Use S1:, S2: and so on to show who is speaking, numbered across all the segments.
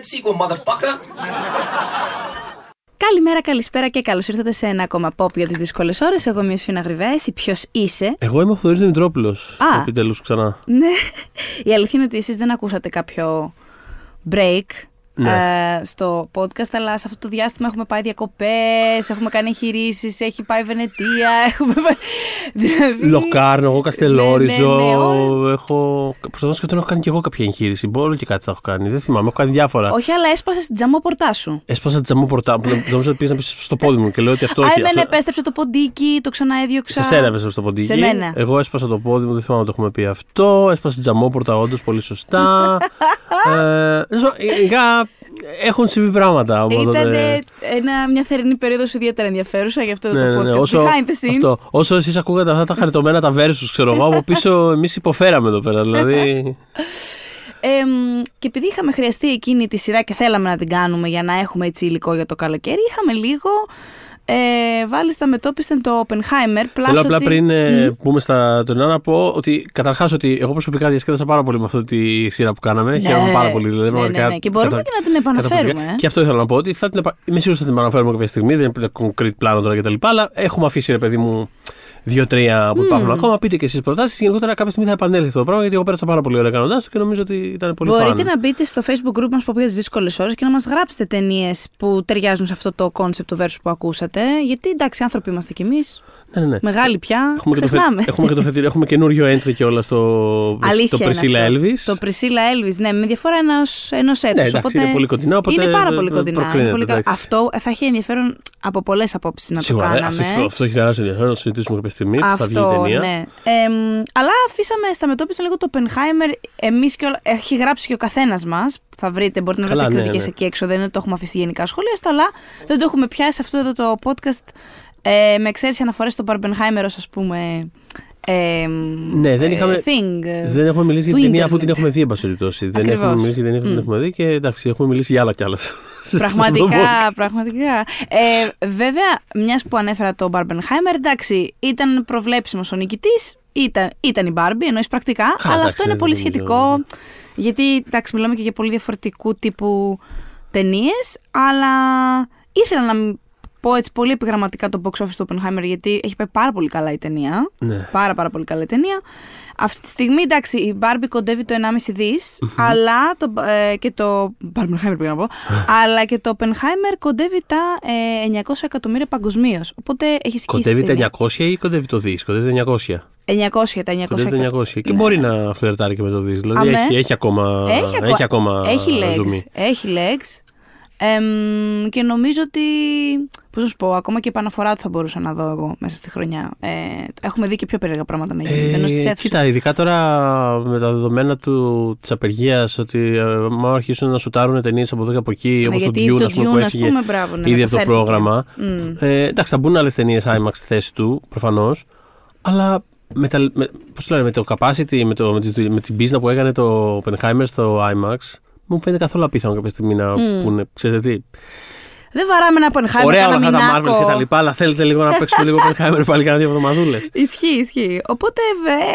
S1: that sequel, motherfucker.
S2: Καλημέρα, καλησπέρα και καλώς ήρθατε σε ένα ακόμα pop για τις δύσκολες ώρες. Εγώ είμαι ο Σφίνα Γρυβέση. Ποιος είσαι;
S3: Εγώ είμαι ο Θοδωρής Δημητρόπουλος.
S2: Α.
S3: Επιτέλους ξανά.
S2: Ναι. Η αλήθεια είναι ότι εσείς δεν ακούσατε κάποιο break
S3: Ναι.
S2: ε, στο podcast, αλλά σε αυτό το διάστημα έχουμε πάει διακοπέ, έχουμε κάνει εγχειρήσει, έχει πάει Βενετία, έχουμε πάει. δηλαδή.
S3: Λοκάρνο, εγώ Καστελόριζο.
S2: Ναι, ναι, ναι, όλα.
S3: έχω. Προσπαθώ να σκεφτώ να έχω κάνει και εγώ κάποια εγχείρηση. Μπορώ και κάτι θα έχω κάνει. Δεν θυμάμαι, έχω κάνει διάφορα.
S2: Όχι, αλλά έσπασε την τζαμόπορτά σου.
S3: Έσπασα τη τζαμού πορτά. Νόμιζα ότι πήγα να πει στο πόδι μου και λέω ότι αυτό
S2: Α,
S3: όχι.
S2: εμένα
S3: αυτό-
S2: επέστρεψε το ποντίκι, το ξαναέδιωξα.
S3: Σε σένα έπεσε στο ποντίκι.
S2: Σε μένα.
S3: Εγώ έσπασα το πόδι μου, δεν θυμάμαι αν το έχουμε πει αυτό. Έσπασα την τζαμόπορτα, όντω πολύ σωστά. ε, ζω- γενικά έχουν συμβεί πράγματα. από τότε.
S2: Ήταν ένα, μια θερινή περίοδος ιδιαίτερα ενδιαφέρουσα για αυτό
S3: Ναι,
S2: το
S3: ναι,
S2: podcast.
S3: ναι. Όσο,
S2: Behind the scenes.
S3: αυτό, όσο εσείς ακούγατε αυτά τα χαριτωμένα τα versus, ξέρω εγώ, από πίσω εμείς υποφέραμε εδώ πέρα. Δηλαδή,
S2: Εμ, και επειδή είχαμε χρειαστεί εκείνη τη σειρά και θέλαμε να την κάνουμε για να έχουμε έτσι υλικό για το καλοκαίρι, είχαμε λίγο ε, βάλεις στα μετώπισθεν το Oppenheimer. Πλάς
S3: θέλω απλά
S2: ότι-
S3: πριν ε,
S2: Μμ.
S3: πούμε στα τον να πω ότι καταρχάς ότι εγώ προσωπικά διασκέδασα πάρα πολύ με αυτή τη σειρά που κάναμε.
S2: Ναι.
S3: Χαίρομαι πάρα πολύ. Δηλαδή,
S2: Ναι,
S3: πραγματικά
S2: ναι, ναι. Και μπορούμε και να την επαναφέρουμε,
S3: καταπληκτικά.
S2: ε.
S3: Και αυτό ήθελα να πω ότι θα την, επα- είμαι σίγουρος ότι θα την επαναφέρουμε κάποια στιγμή. Δεν είναι concrete πλάνο τώρα κτλ. Αλλά έχουμε αφήσει ρε παιδί μου δύο-τρία που υπάρχουν ακόμα. Πείτε και εσείς προτάσεις. Γενικότερα κάποια στιγμή θα επανέλθει αυτό το πράγμα γιατί εγώ πέρασα πάρα πολύ ωραία κάνοντά το και νομίζω ότι ήταν πολύ
S2: Μπορείτε
S3: fun.
S2: να μπείτε στο facebook group μας που για τις δύσκολες ώρες και να μας γράψετε ταινίες που ταιριάζουν σε αυτό το concept το versus που ακούσατε. Γιατί εντάξει, άνθρωποι είμαστε κι εμείς,
S3: Ναι, ναι, ναι.
S2: μεγάλοι πια,
S3: Έχουμε και, το
S2: ξεχνάμε.
S3: φε... έχουμε και το φετήρι, έχουμε καινούριο entry και όλα στο
S2: Αλήθεια
S3: το
S2: είναι
S3: Priscilla
S2: αυτό.
S3: Elvis.
S2: Το Priscilla Elvis, ναι, με διαφορά ενός, ενός έτους.
S3: Ναι, εντάξει,
S2: οπότε
S3: είναι πολύ κοντινά, οπότε
S2: είναι πάρα πολύ κοντινά.
S3: προκρίνεται,
S2: είναι πολύ κα-
S3: εντάξει.
S2: Αυτό θα έχει ενδιαφέρον από πολλές απόψεις να
S3: Σίγουρα,
S2: το
S3: ε,
S2: κάναμε.
S3: αυτό, αυτό έχει τεράστιο ενδιαφέρον να το συζητήσουμε κάποια στιγμή που θα βγει η
S2: Αυτό,
S3: ταινία.
S2: ναι. Εμ, αλλά αφήσαμε στα μετώπιση λίγο το Oppenheimer. Εμείς και όλα, έχει γράψει και ο καθένας μας. Θα βρείτε, μπορείτε να
S3: Καλά,
S2: βρείτε
S3: ναι,
S2: κριτικέ
S3: ναι.
S2: εκεί έξω. Δεν είναι ότι το έχουμε αφήσει γενικά σχόλια, αλλά δεν το έχουμε πιάσει αυτό εδώ το podcast. Ε, με εξαίρεση αναφορές στο Barbenheimer ως ας πούμε. Ε,
S3: Ναι, δεν είχαμε-
S2: Thing. ε,
S3: Δεν έχουμε μιλήσει για
S2: του
S3: την ταινία αφού
S2: ίντερνετ.
S3: την έχουμε δει, εν πάση περιπτώσει. Δεν
S2: Ακριβώς.
S3: έχουμε μιλήσει για την ταινία αφού την
S2: Μμ.
S3: έχουμε δει και εντάξει, έχουμε μιλήσει για άλλα κι άλλα.
S2: Πραγματικά, πραγματικά. Ε, βέβαια, μιας που ανέφερα τον Barbenheimer, εντάξει, ήταν προβλέψιμος ο νικητής. Ήταν, ήταν η Barbie, εννοείς πρακτικά.
S3: Καλά,
S2: αλλά
S3: εντάξει,
S2: αυτό είναι
S3: δεν
S2: πολύ
S3: νομίζω.
S2: σχετικό. Γιατί, εντάξει, μιλάμε και για πολύ διαφορετικού τύπου ταινίες. Αλλά ήθελα να μ- πω έτσι πολύ επιγραμματικά το box office του Oppenheimer, γιατί έχει πάει πάρα πολύ καλά η ταινία.
S3: Ναι.
S2: Πάρα πάρα πολύ καλή ταινία. Αυτή τη στιγμή, εντάξει, η Barbie κοντεύει το 1,5 δις, αλλά το, ε, και το... Barbenheimer πήγα να πω. αλλά και το Oppenheimer κοντεύει τα ε, 900 εκατομμύρια παγκοσμίως. Οπότε έχει σκίσει
S3: Κοντεύει
S2: η
S3: τα
S2: ταινία.
S3: 900 ή κοντεύει το δις, κοντεύει τα 900.
S2: 900, τα 900
S3: Κοντεύει τα 900. Και μπορεί να φλερτάρει και με το δις. Δηλαδή
S2: Αμέ.
S3: έχει, έχει ακόμα,
S2: Έχει, ακο-
S3: έχει ακόμα
S2: έχει legs.
S3: ζουμί.
S2: Έχει legs. Εμ, και νομίζω ότι. Πώς να σου πω, ακόμα και επαναφορά του θα μπορούσα να δω εγώ μέσα στη χρονιά. Ε, έχουμε δει και πιο περίεργα πράγματα να γίνονται. ενώ στις
S3: Ε,
S2: αίθουσες-
S3: κοίτα, ειδικά τώρα με τα δεδομένα του, της απεργίας ότι ε, μάλλον αρχίσουν να σουτάρουν ταινίες από εδώ και από εκεί όπως το
S2: Ναι, γιατί
S3: Dune,
S2: το
S3: ας πούμε,
S2: Dune,
S3: που
S2: ας
S3: έφυγε
S2: πούμε, μπράβο, ναι,
S3: ήδη από το
S2: μεταφέρθηκε.
S3: πρόγραμμα.
S2: Μμ.
S3: Ε, εντάξει, θα μπουν άλλες ταινίες IMAX στη θέση του, προφανώς, αλλά με, τα, με, πώς το λένε, με το capacity, με, το, με, τη, με την πίσνα που έκανε το Oppenheimer στο IMAX, μου φαίνεται καθόλου απίθανο κάποια στιγμή να πούνε, ξέρετε τι,
S2: Δεν βαράμε ένα Oppenheimer.
S3: ωραία όλα
S2: κάνα
S3: αυτά τα Marvels
S2: μηνάκο.
S3: και τα λοιπά, αλλά θέλετε λίγο να παίξουμε λίγο Oppenheimer πάλι κάνα δύο εβδομαδούλες.
S2: Ισχύει, ισχύει. Οπότε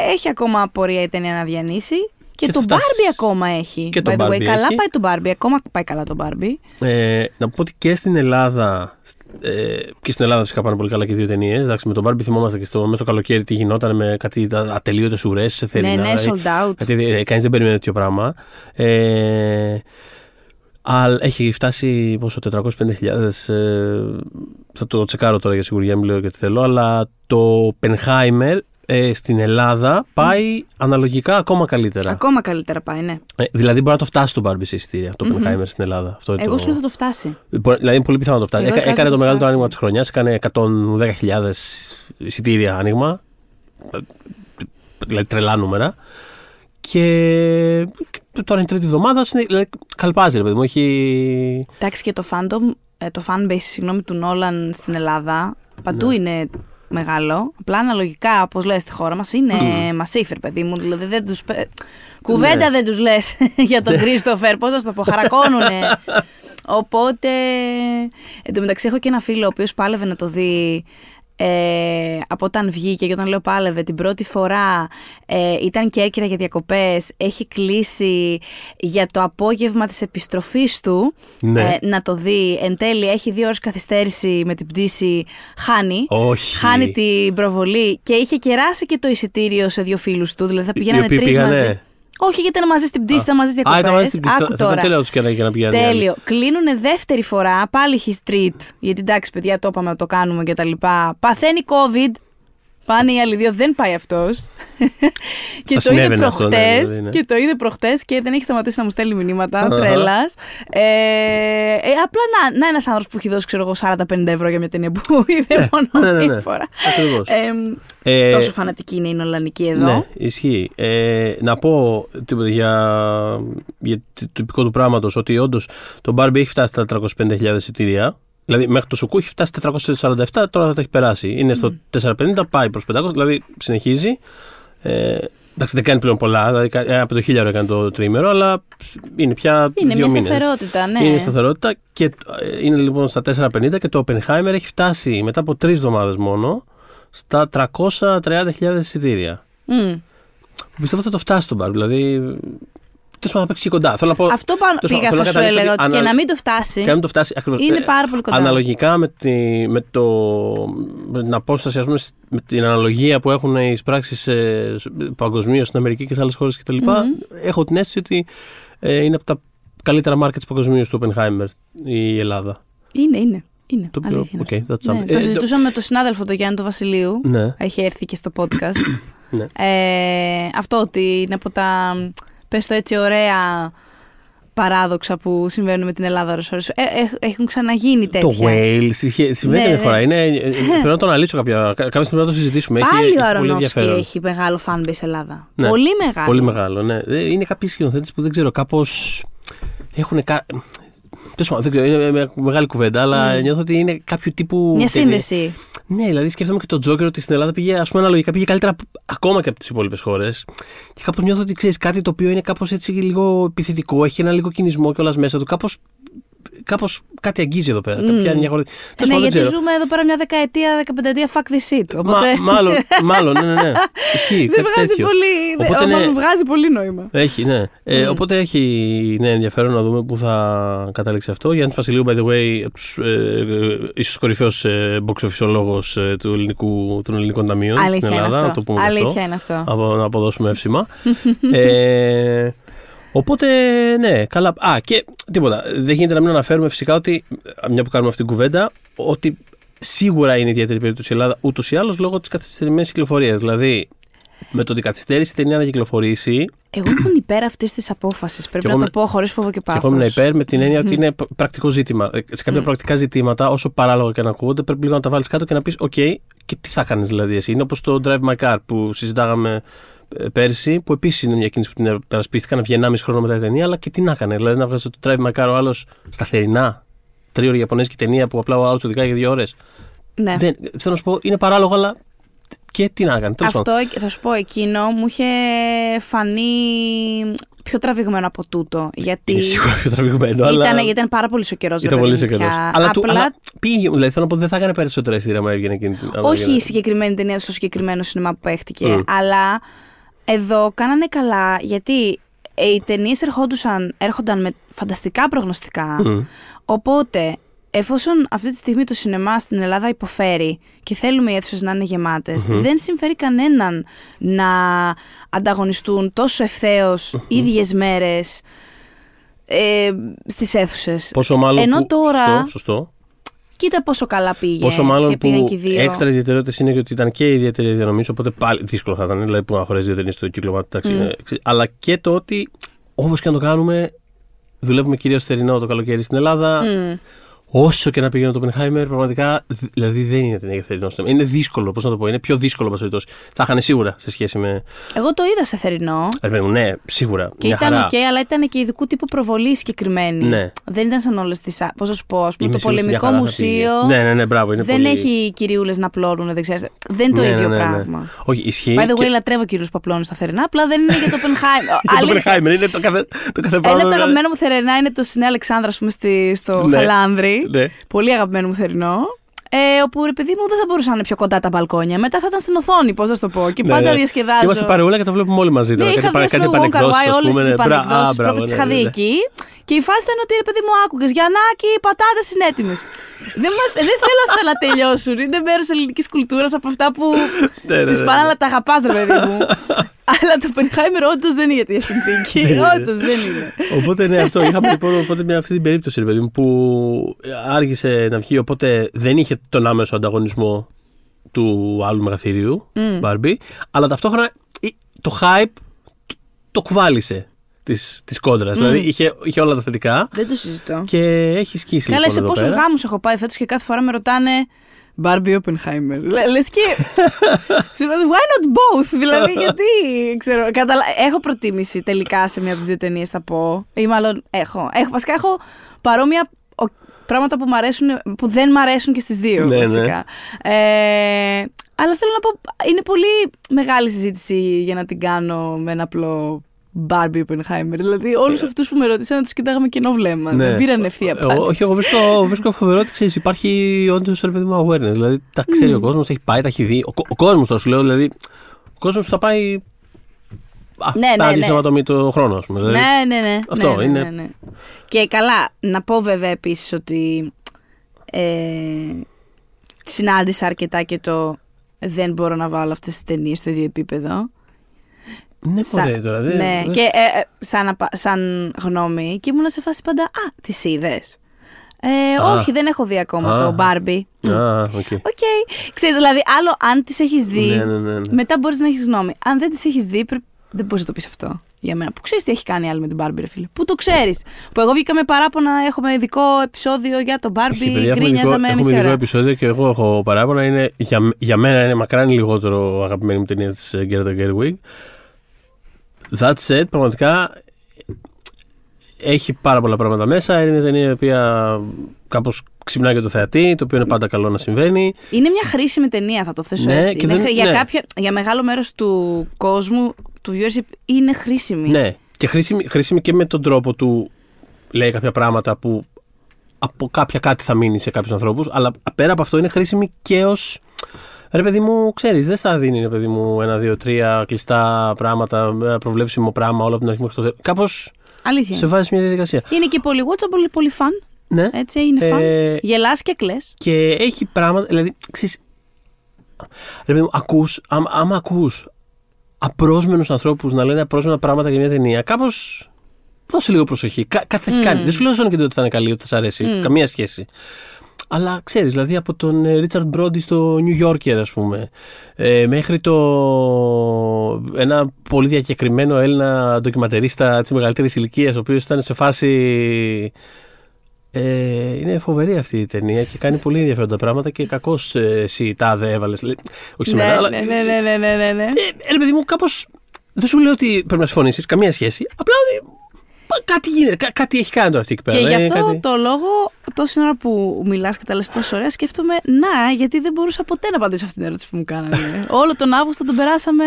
S2: ε, έχει ακόμα απορία η ταινία να διανύσει. Και,
S3: Και
S2: το
S3: θα φτάσει-
S2: Barbie ακόμα έχει.
S3: Και το
S2: By the way,
S3: Barbie
S2: καλά
S3: έχει.
S2: πάει το Barbie. Ακόμα πάει καλά το Barbie.
S3: Ε, να πω ότι και στην Ελλάδα. Ε, και στην Ελλάδα φυσικά πάνε πολύ καλά και οι δύο ταινίες. Με τον Barbie θυμόμαστε και στο, μέσα στο καλοκαίρι τι γινόταν με κάτι ατελείωτες ουρές σε θερινά.
S2: ναι, ναι,
S3: δηλαδή,
S2: sold out.
S3: κάτι, ε, κανείς δεν περιμένει τέτοιο πράγμα. Ε, αλλά έχει φτάσει πόσο, 450.000. Ε, θα το τσεκάρω τώρα για σιγουριά, μην λέω και τι θέλω. Αλλά το Penheimer ε, στην Ελλάδα πάει αναλογικά ακόμα καλύτερα.
S2: Ακόμα καλύτερα πάει, ναι.
S3: Ε, δηλαδή μπορεί να το φτάσει το Barbie σε εισιτήρια, το Penheimer στην Ελλάδα. Αυτό είναι
S2: Εγώ
S3: το...
S2: σου λέω θα το φτάσει.
S3: Μπορεί- Δηλαδή είναι πολύ πιθανό να το φτάσει.
S2: Εγώ
S3: Έκα-
S2: εικάζω
S3: έκανε
S2: να
S3: το
S2: το
S3: μεγαλύτερο
S2: φτάσει.
S3: άνοιγμα της χρονιάς, έκανε 110.000 εισιτήρια άνοιγμα. Ε, Δηλαδή τρελά νούμερα. Και και τώρα είναι τρίτη εβδομάδα, είναι- δηλαδή, καλπάζει ρε παιδί μου. Έχει...
S2: Εντάξει και το fandom, ε, το fanbase συγγνώμη, του Νόλαν στην Ελλάδα παντού
S3: Ναι.
S2: είναι μεγάλο. Απλά αναλογικά, όπως λέει στη χώρα μας, είναι massive, ρε παιδί μου. Δηλαδή δεν τους... πε- Κουβέντα
S3: Ναι.
S2: δεν τους λες για τον Κρίστοφερ, πώς να σου το πω, χαρακώνουνε. Οπότε. Εν τω μεταξύ, έχω και ένα φίλο ο οποίος πάλευε να το δει ε, από όταν βγήκε και όταν λέω πάλευε την πρώτη φορά ε, ήταν Κέρκυρα για διακοπές έχει κλείσει για το απόγευμα της επιστροφής του
S3: Ναι.
S2: ε, να το δει εν τέλει έχει δύο ώρες καθυστέρηση με την πτήση χάνει
S3: Όχι.
S2: χάνει την προβολή και είχε κεράσει και το εισιτήριο σε δύο φίλους του δηλαδή θα πηγαίνανε
S3: οποίοι
S2: τρεις
S3: πήγανε.
S2: μαζί όχι γιατί ήταν μαζί στην πτήση, ήταν μαζί στις
S3: Α, ήταν μαζί
S2: διακοπές
S3: στην πίστα.
S2: Άκου
S3: Θα ήταν
S2: τώρα.
S3: τέλειο τους και να, για να πηγαίνει.
S2: Τέλειο. Κλείνουν δεύτερη φορά, πάλι his treat. Γιατί εντάξει, παιδιά, το είπαμε να το κάνουμε και τα λοιπά. Παθαίνει COVID. Πάνε οι άλλοι δύο, δεν πάει αυτός. και το είδε
S3: συνέβαινε αυτό, ναι,
S2: προχτές.
S3: δηλαδή, ναι.
S2: Και το είδε προχτές και δεν έχει σταματήσει να μου στέλνει μηνύματα.
S3: Αχα.
S2: Τρέλα. Ε, ε, απλά να, να ένας άνθρωπος που έχει δώσει, ξέρω εγώ, 40-50 ευρώ για μια ταινία που είδε μόνο
S3: ναι, ναι, ναι.
S2: μία φορά.
S3: Ακριβώς.
S2: Ε,
S3: Ε,
S2: τόσο φανατική είναι η Νολανική εδώ.
S3: Ναι, ισχύει. Ε, να πω τίποτα για, για το τυπικό του πράγματος ότι όντως το Barbie έχει φτάσει στα 350.000 εισιτήρια. Δηλαδή μέχρι το Σουκού έχει φτάσει στα 447, τώρα θα τα έχει περάσει. Είναι στο 450, πάει προς 500, δηλαδή συνεχίζει. Ε, εντάξει, δεν κάνει πλέον πολλά, δηλαδή κα- ε, από το 1000 έκανε το τρίμερο, αλλά είναι πια
S2: Είναι
S3: δύο
S2: μια
S3: μήνες.
S2: σταθερότητα, ναι.
S3: Είναι σταθερότητα και ε, είναι λοιπόν στα 450 και το Oppenheimer έχει φτάσει μετά από τρεις εβδομάδες μόνο στα 330.000 εισιτήρια.
S2: Μμ.
S3: Πιστεύω θα το φτάσει τον Μπαρ. Δηλαδή. Τέλος πάντων θα παίξει και κοντά. Θέλω να πω.
S2: Αυτό πάνω
S3: τέλος
S2: πήγα
S3: πάντων,
S2: θα σου
S3: θέλω να
S2: έλεγα.
S3: καταλήξω
S2: Ότι
S3: ότι
S2: και
S3: ανα-
S2: να μην το φτάσει.
S3: Και αν το φτάσει ακριβώς,
S2: Είναι
S3: ε,
S2: πάρα πολύ κοντά.
S3: Αναλογικά με, τη, με, το, με την απόσταση, ας πούμε, σ- με την αναλογία που έχουν οι πράξει ε, παγκοσμίως στην Αμερική και σε άλλες χώρες κτλ. Έχω την αίσθηση ότι ε, είναι από τα καλύτερα markets παγκοσμίως του Oppenheimer η Ελλάδα.
S2: Είναι, είναι. είναι.
S3: Το οποίο,
S2: Αλήθεια είναι
S3: οκ,
S2: αυτό.
S3: that's
S2: Ναι,
S3: something.
S2: το
S3: Ε,
S2: συζητούσαμε με τον συνάδελφο τον Γιάννη του Βασιλείου.
S3: Ναι.
S2: Έχει έρθει και στο podcast.
S3: Ναι.
S2: ε, αυτό ότι είναι από τα, πες το έτσι, ωραία παράδοξα που συμβαίνουν με την Ελλάδα ώρες ώρες. Ε, ε, έχουν ξαναγίνει τέτοια.
S3: Το Whale είχε- συμβαίνει
S2: Ναι,
S3: μια
S2: ναι.
S3: φορά. Είναι, ε, ε, πρέπει να το αναλύσω κάποια, κα- κάποια στιγμή να το συζητήσουμε. Έχει-
S2: Πάλι
S3: έχει
S2: ο
S3: πολύ
S2: Αρονόφσκι
S3: ενδιαφέρον.
S2: έχει μεγάλο fanbase Ελλάδα.
S3: Ναι.
S2: Πολύ μεγάλο.
S3: Πολύ μεγάλο, ναι. Ε, Είναι κάποιοι σκηνοθέτες που δεν ξέρω, κάπως. Έχουν. Κα... Τέλος πάντων, δεν ξέρω, είναι μια μεγάλη κουβέντα, αλλά νιώθω ότι είναι κάποιο τύπου.
S2: Μια
S3: ταινία.
S2: σύνδεση.
S3: Ναι, δηλαδή σκέφτομαι και τον Τζόκερ ότι στην Ελλάδα πήγε, ας πούμε, αναλογικά πήγε καλύτερα απ- ακόμα και από τις υπόλοιπες χώρες. Και κάπως νιώθω ότι ξέρεις κάτι το οποίο είναι κάπως έτσι λίγο επιθετικό, έχει ένα λίγο κινησμό κιόλας μέσα του. Κάπως. Κάπως κάτι αγγίζει εδώ πέρα. Κάποια μια χώρα. Τέλος
S2: ναι,
S3: πάντων, δεν
S2: γιατί
S3: ξέρω.
S2: ζούμε εδώ πέρα μια δεκαετία, δεκαπενταετία fuck this shit.
S3: Μα-
S2: Οπότε
S3: μάλλον, μάλλον, ναι, ναι, ναι. Ισχύει.
S2: δεν
S3: κάτι
S2: βγάζει
S3: τέτοιο.
S2: πολύ,
S3: Οπότε
S2: Οπότε,
S3: ναι.
S2: βγάζει πολύ νόημα.
S3: Έχει, ναι. Ε, οπότε έχει ναι, ενδιαφέρον να δούμε πού θα καταλήξει αυτό. Γιάννη Βασιλείου, by the way, από τους, ε, ε, ίσως κορυφαίος ε, box ε, του ελληνικού, των ελληνικών ταμείων
S2: Αλήθεια
S3: στην
S2: είναι
S3: Ελλάδα.
S2: αυτό.
S3: Να το πούμε και
S2: Αλήθεια
S3: αυτό.
S2: είναι αυτό.
S3: Από, να αποδώσουμε εύσημα. ε, οπότε, ναι, καλά. Α, και τίποτα. Δεν γίνεται να μην αναφέρουμε φυσικά ότι, μια που κάνουμε αυτή την κουβέντα, ότι σίγουρα είναι ιδιαίτερη περίπτωση η Ελλάδα ούτως ή άλλως λόγω της καθυστερημένης κυκλοφορίας. Δηλαδή, με το ότι καθυστέρησε η ταινία να κυκλοφορήσει,
S2: Εγώ ήμουν υπέρ αυτής της απόφασης. Πρέπει
S3: Κι
S2: να
S3: εγώ
S2: το πω χωρίς φόβο και
S3: Και
S2: πάθο.
S3: εγώ ήμουν υπέρ με την έννοια ότι είναι π- πρακτικό ζήτημα. Ε, Σε κάποια πρακτικά ζητήματα, όσο παράλογα και να ακούγονται, πρέπει λίγο να τα βάλεις κάτω και να πεις: OK, και τι θα κάνεις δηλαδή εσύ. Είναι όπως το Drive My Car που συζητάγαμε ε, πέρσι, που επίσης είναι μια κίνηση που την περασπίστηκαν, βγει 1,5 χρόνο μετά η ταινία, αλλά και τι να έκανε. Δηλαδή να βγάζει το Drive My Car ο άλλος σταθερινά. Τρίωρη Ιαπωνέζικη ταινία που απλά ο άλλος οδηγάει για δύο ώρες.
S2: Ναι.
S3: Δεν, θέλω να σου πω, είναι παράλογο, αλλά και τι να κάνει. Τέλος
S2: Αυτό
S3: πάντων.
S2: θα σου πω, εκείνο μου είχε φανεί πιο τραβηγμένο από τούτο. Γιατί
S3: Είναι σίγουρα πιο τραβηγμένο.
S2: ήταν,
S3: αλλά...
S2: γιατί ήταν πάρα πολύ ο καιρός.
S3: Ήταν πολύ σε καιρός. Αλλά, του,
S2: Απλά,
S3: αλλά πήγε, δηλαδή θέλω να πω δεν θα έκανε περισσότερα εισιτήρια άμα έβγαινε εκείνη την. άμα
S2: όχι
S3: έβγαινε.
S2: η συγκεκριμένη ταινία στο συγκεκριμένο σινεμά που παίχτηκε,
S3: Μμ.
S2: αλλά εδώ κάνανε καλά γιατί ε, οι ταινίες έρχονταν με φανταστικά προγνωστικά.
S3: Μμ.
S2: Οπότε, εφόσον αυτή τη στιγμή το σινεμά στην Ελλάδα υποφέρει και θέλουμε οι αίθουσες να είναι γεμάτες, δεν συμφέρει κανέναν να ανταγωνιστούν τόσο ευθέως ίδιες μέρες ε, στις αίθουσες.
S3: Πόσο μάλλον.
S2: Ενώ
S3: που,
S2: τώρα-
S3: Σωστό, σωστό.
S2: Κοίτα πόσο καλά πήγε
S3: Πόσο μάλλον
S2: και πήγαν
S3: που
S2: και οι δύο.
S3: έξτρα ιδιαιτερότητες είναι και ότι ήταν και η ιδιαίτερη διανομής, οπότε πάλι δύσκολο θα ήταν. Δηλαδή που να χωρέσει δύο ταινίε στο κύκλωμα του ταξί- ε, ξε- Αλλά και το ότι όπως και να το κάνουμε, δουλεύουμε κυρίως θερινό το καλοκαίρι στην Ελλάδα.
S2: Μμ.
S3: Όσο και να πηγαίνει το Oppenheimer, πραγματικά δη- δηλαδή δεν είναι ταινία για θερινό cinema. Είναι δύσκολο, πώς να το πω, είναι πιο δύσκολο εν πάση περιπτώσει. Θα είχαν σίγουρα σε σχέση με.
S2: Εγώ το είδα σε θερινό
S3: Ε, βέβαια, ναι, σίγουρα.
S2: και
S3: μια
S2: ήταν
S3: χαρά.
S2: οκ, αλλά ήταν και ειδικού τύπου προβολή συγκεκριμένη.
S3: Ναι.
S2: Δεν ήταν σαν όλες τις. Πώς να σου πω, ας πούμε,
S3: Είμαι
S2: το
S3: σίγουρος ότι μια
S2: πολεμικό
S3: χαρά θα πήγε.
S2: μουσείο.
S3: Ναι, ναι, ναι, μπράβο. Είναι
S2: δεν
S3: πολύ...
S2: έχει κυριούλες να απλώνουν, δεν ξέρεις. Δεν είναι το
S3: Ναι,
S2: ίδιο
S3: ναι, ναι, ναι.
S2: πράγμα.
S3: Όχι, ισχύει.
S2: By the way,
S3: και-
S2: λατρεύω κυρίους που απλώνουν στα θερινά, απλά δεν είναι για το Oppenheimer.
S3: Και το
S2: Αλήθεια.
S3: Oppenheimer είναι το κάθε, το κάθε
S2: Ένα
S3: πράγμα.
S2: από τα αγαπημένα μου θερινά είναι το Σινέ Αλεξάνδρας, ας πούμε, στη, στο
S3: Ναι.
S2: Χαλάνδρη.
S3: Ναι.
S2: Πολύ αγαπημένο μου θερινό. Ε, όπου ρε παιδί μου δεν θα μπορούσαν να είναι πιο κοντά τα μπαλκόνια. Μετά θα ήταν στην οθόνη, πώς να σου το πω. Και
S3: Ναι,
S2: πάντα
S3: ναι.
S2: διασκεδάζω.
S3: Και είμαστε παρεούλα και το βλέπουμε όλοι μαζί
S2: Ναι,
S3: τώρα.
S2: είχα δει ας πούμε,
S3: κάτι
S2: Wong Kar Wai,
S3: ας
S2: όλες
S3: πούμε,
S2: τις
S3: ναι. Μπρα-
S2: πανεκδόσεις,
S3: Α,
S2: τις
S3: μπράβο,
S2: πρώτες τις
S3: ναι,
S2: είχα δει
S3: ναι, ναι.
S2: εκεί. Και η φάση ήταν ότι ρε παιδί μου άκουγες Γιαννάκη, οι πατάτες είναι έτοιμες. δεν, μα- δεν θέλω αυτά να τελειώσουν. Είναι μέρος ελληνικής κουλτούρας από αυτά που
S3: Ναι, ναι,
S2: στη
S3: ναι,
S2: σπάνα
S3: ναι.
S2: αλλά τα αγαπάς ρε παιδί μου. αλλά το Πενχάιμερ όντως δεν είναι για τη συνθήκη.
S3: Ναι, ναι, ναι.
S2: όντως δεν είναι.
S3: Οπότε ναι, αυτό. Είχαμε λοιπόν οπότε μια αυτή την περίπτωση, ρε παιδί μου, που άργησε να βγει, οπότε δεν είχε τον άμεσο ανταγωνισμό του άλλου μεγαθύριου, Barbie, αλλά ταυτόχρονα η- το hype το, το κουβάλισε της, της κόντρας. Δηλαδή είχε, είχε όλα τα θετικά
S2: Δεν το συζητώ.
S3: και έχει σκίσει
S2: Καλά,
S3: λοιπόν
S2: σε
S3: εδώ
S2: πόσους
S3: πέρα.
S2: γάμους έχω πάει φέτος και κάθε φορά με ρωτάνε Barbie Oppenheimer. Λε, λες και. Why not both? δηλαδή, γιατί. Ξέρω, καταλα... Έχω προτίμηση τελικά σε μία από τις δύο ταινίες, θα πω. Ή μάλλον έχω. έχω βασικά έχω παρόμοια ο- πράγματα που, μ' αρέσουν, που δεν μ' αρέσουν και στις δύο,
S3: Ναι, ναι.
S2: βασικά. Ε, αλλά θέλω να πω, είναι πολύ μεγάλη συζήτηση για να την κάνω με ένα απλό Barbie Oppenheimer. Δηλαδή, όλους αυτούς που με ρωτήσαν να τους κοιτάγαμε κοινό βλέμμα.
S3: Ναι.
S2: Δεν πήραν ευθεία
S3: Ε,
S2: απάντηση.
S3: όχι, εγώ βρίσκω, βρίσκω φοβερό ότι ξέρεις, υπάρχει όντως ρε παιδί μου awareness. Δηλαδή τα ξέρει ο κόσμος, έχει πάει, τα έχει δει. Ο, κο- ο κόσμος τώρα σου λέω, δηλαδή. Ο κόσμος θα πάει. Α,
S2: Ναι, ναι,
S3: τα
S2: ναι.
S3: ναι. το χρόνο, ας πούμε. Δηλαδή,
S2: Ναι, ναι, ναι.
S3: Αυτό
S2: ναι, ναι,
S3: είναι-
S2: ναι, ναι. Και καλά, να πω βέβαια επίσης ότι ε, συνάντησα αρκετά και το δεν μπορώ να βάλω αυτές τις ταινίες στο ίδιο επίπεδο.
S3: Ναι,
S2: Σα-
S3: ποτέ τώρα. Δεν,
S2: ναι,
S3: δεν-
S2: και ε, ε, σαν, απα- σαν γνώμη και ήμουν σε φάση πάντα «Α, τις είδες». Ε,
S3: Α.
S2: όχι, δεν έχω δει ακόμα
S3: Α.
S2: το Barbie.
S3: Α, OK.
S2: OK. Ξέρεις, δηλαδή, άλλο αν τις έχεις δει,
S3: Ναι, ναι, ναι, ναι.
S2: μετά μπορείς να έχεις γνώμη. Αν δεν τις έχεις δει, πρέ- δεν μπορείς να το πεις αυτό για μένα. Που ξέρεις τι έχει κάνει η άλλη με την Barbie, ρε φίλε. Πού το ξέρεις. Που εγώ βγήκα με παράπονα, έχουμε ειδικό επεισόδιο για τον
S3: Όχι,
S2: Barbie,
S3: παιδιά, έχουμε ειδικό,
S2: γκρίνιαζαμε
S3: έχουμε
S2: μισή
S3: ειδικό
S2: ώρα.
S3: επεισόδιο και εγώ έχω παράπονα. Είναι, για, για μένα είναι μακράν λιγότερο αγαπημένη μου ταινία της Greta Gerwig. That said, πραγματικά έχει πάρα πολλά πράγματα μέσα. Είναι μια ταινία η οποία κάπως ξυπνάει και το θεατή, το οποίο είναι πάντα καλό να συμβαίνει.
S2: Είναι μια χρήσιμη ταινία, θα το θέσω
S3: Ναι,
S2: έτσι.
S3: και
S2: Είναι
S3: δεν-
S2: χρη- για,
S3: ναι.
S2: κάποια, για μεγάλο μέρος του κόσμου, του viewership, είναι χρήσιμη.
S3: Ναι, και χρήσιμη, χρήσιμη και με τον τρόπο του λέει κάποια πράγματα που από κάποια κάτι θα μείνει σε κάποιους ανθρώπους, αλλά πέρα από αυτό είναι χρήσιμη και ως. Ρε παιδί μου, ξέρεις, δεν στα δίνει ρε παιδί μου ένα, δύο, τρία κλειστά πράγματα, ένα προβλέψιμο πράγμα, όλα από την αρχή μέχρι το τέλος. Κάπως
S2: Αλήθεια.
S3: σε βάζει μια διαδικασία.
S2: Είναι και πολύ watchable, πολύ fun.
S3: Ναι.
S2: Έτσι, είναι fun.
S3: Ε,
S2: Γελάς και κλαις.
S3: Και έχει πράγματα, δηλαδή, ξέρεις, ρε παιδί μου, ακούς, άμα, άμα ακούς απρόσμενους ανθρώπους να λένε απρόσμενα πράγματα για μια ταινία, κάπως δώσε λίγο προσοχή. Κά- κάτι θα έχει κάνει. Δεν σου λέω σαν και ότι θα είναι καλή, ότι θα σ' αρέσει. Καμία σχέση. Αλλά ξέρεις, δηλαδή από τον Ρίτσαρντ Μπρόντι στο New Yorker, ας πούμε, ε, μέχρι το ένα πολύ διακεκριμένο Έλληνα ντοκιματερίστα της μεγαλύτερης ηλικίας, ο οποίος ήταν σε φάση ε, είναι φοβερή αυτή η ταινία και κάνει πολύ ενδιαφέροντα πράγματα και κακώς ε, εσύ τάδε έβαλες. Όχι σε μένα, αλλά.
S2: ναι, ναι, ναι, ναι, ναι, ναι, ναι.
S3: Ε, ρε παιδί μου, κάπως. Δεν σου λέω ότι πρέπει να συμφωνήσεις, καμία σχέση. Απλά ότι. Πα, Κάτι γίνεται, κά- κάτι έχει κάνει τώρα αυτή εκεί πέρα.
S2: Και γι'
S3: δηλαδή,
S2: αυτό
S3: κάτι-
S2: το λόγο, τόση ώρα που μιλάς και τα λες τόσο ωραία, σκέφτομαι να, γιατί δεν μπορούσα ποτέ να απαντήσω αυτή την ερώτηση που μου κάνανε. Όλο τον Αύγουστο τον περάσαμε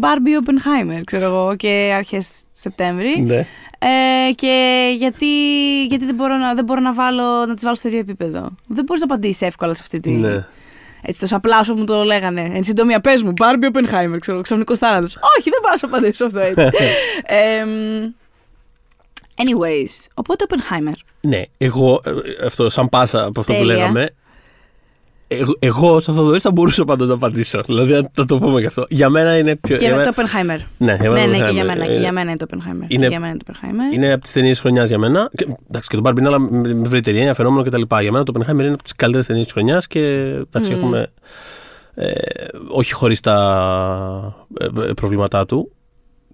S2: Barbie Oppenheimer, ξέρω εγώ, και αρχές Σεπτέμβρη.
S3: Ναι.
S2: Ε, και γιατί, γιατί δεν, μπορώ να, δεν μπορώ να, βάλω, να τις βάλω στο ίδιο επίπεδο. Δεν μπορείς να απαντήσεις εύκολα σε αυτή τη.
S3: Ναι.
S2: Έτσι, τόσο απλά όσο μου το λέγανε. Εν συντομία, πες μου, Barbie Oppenheimer, ξέρω, ξαφνικό θάνατο. Όχι, δεν μπορώ να σου απαντήσω αυτό έτσι. Εμ, anyways, οπότε Oppenheimer.
S3: Ναι, εγώ, ε, αυτό σαν πάσα από αυτό που
S2: Τέλεια.
S3: λέγαμε, εγώ, εγώ σαν Θοδωρής θα μπορούσα πάντως να απαντήσω. Δηλαδή, να θα το πούμε και αυτό. Για μένα είναι πιο.
S2: Και
S3: για
S2: με
S3: μένα-
S2: το Oppenheimer.
S3: Ναι, για
S2: Ναι,
S3: μένα
S2: ναι,
S3: το
S2: και για
S3: Oppenheimer.
S2: μένα. Και
S3: Είναι-
S2: για μένα είναι το Oppenheimer.
S3: είναι-
S2: Και για μένα είναι το Oppenheimer.
S3: Είναι από τις ταινίες χρονιάς για μένα. Και, εντάξει, και το Barbie είναι αλλά με με ευρύτερη έννοια, φαινόμενο κτλ. Για μένα το Oppenheimer είναι από τις καλύτερες ταινίες της χρονιάς και εντάξει,
S2: Μμμ.
S3: έχουμε. Ε, όχι χωρίς τα ε, ε, προβλήματά του.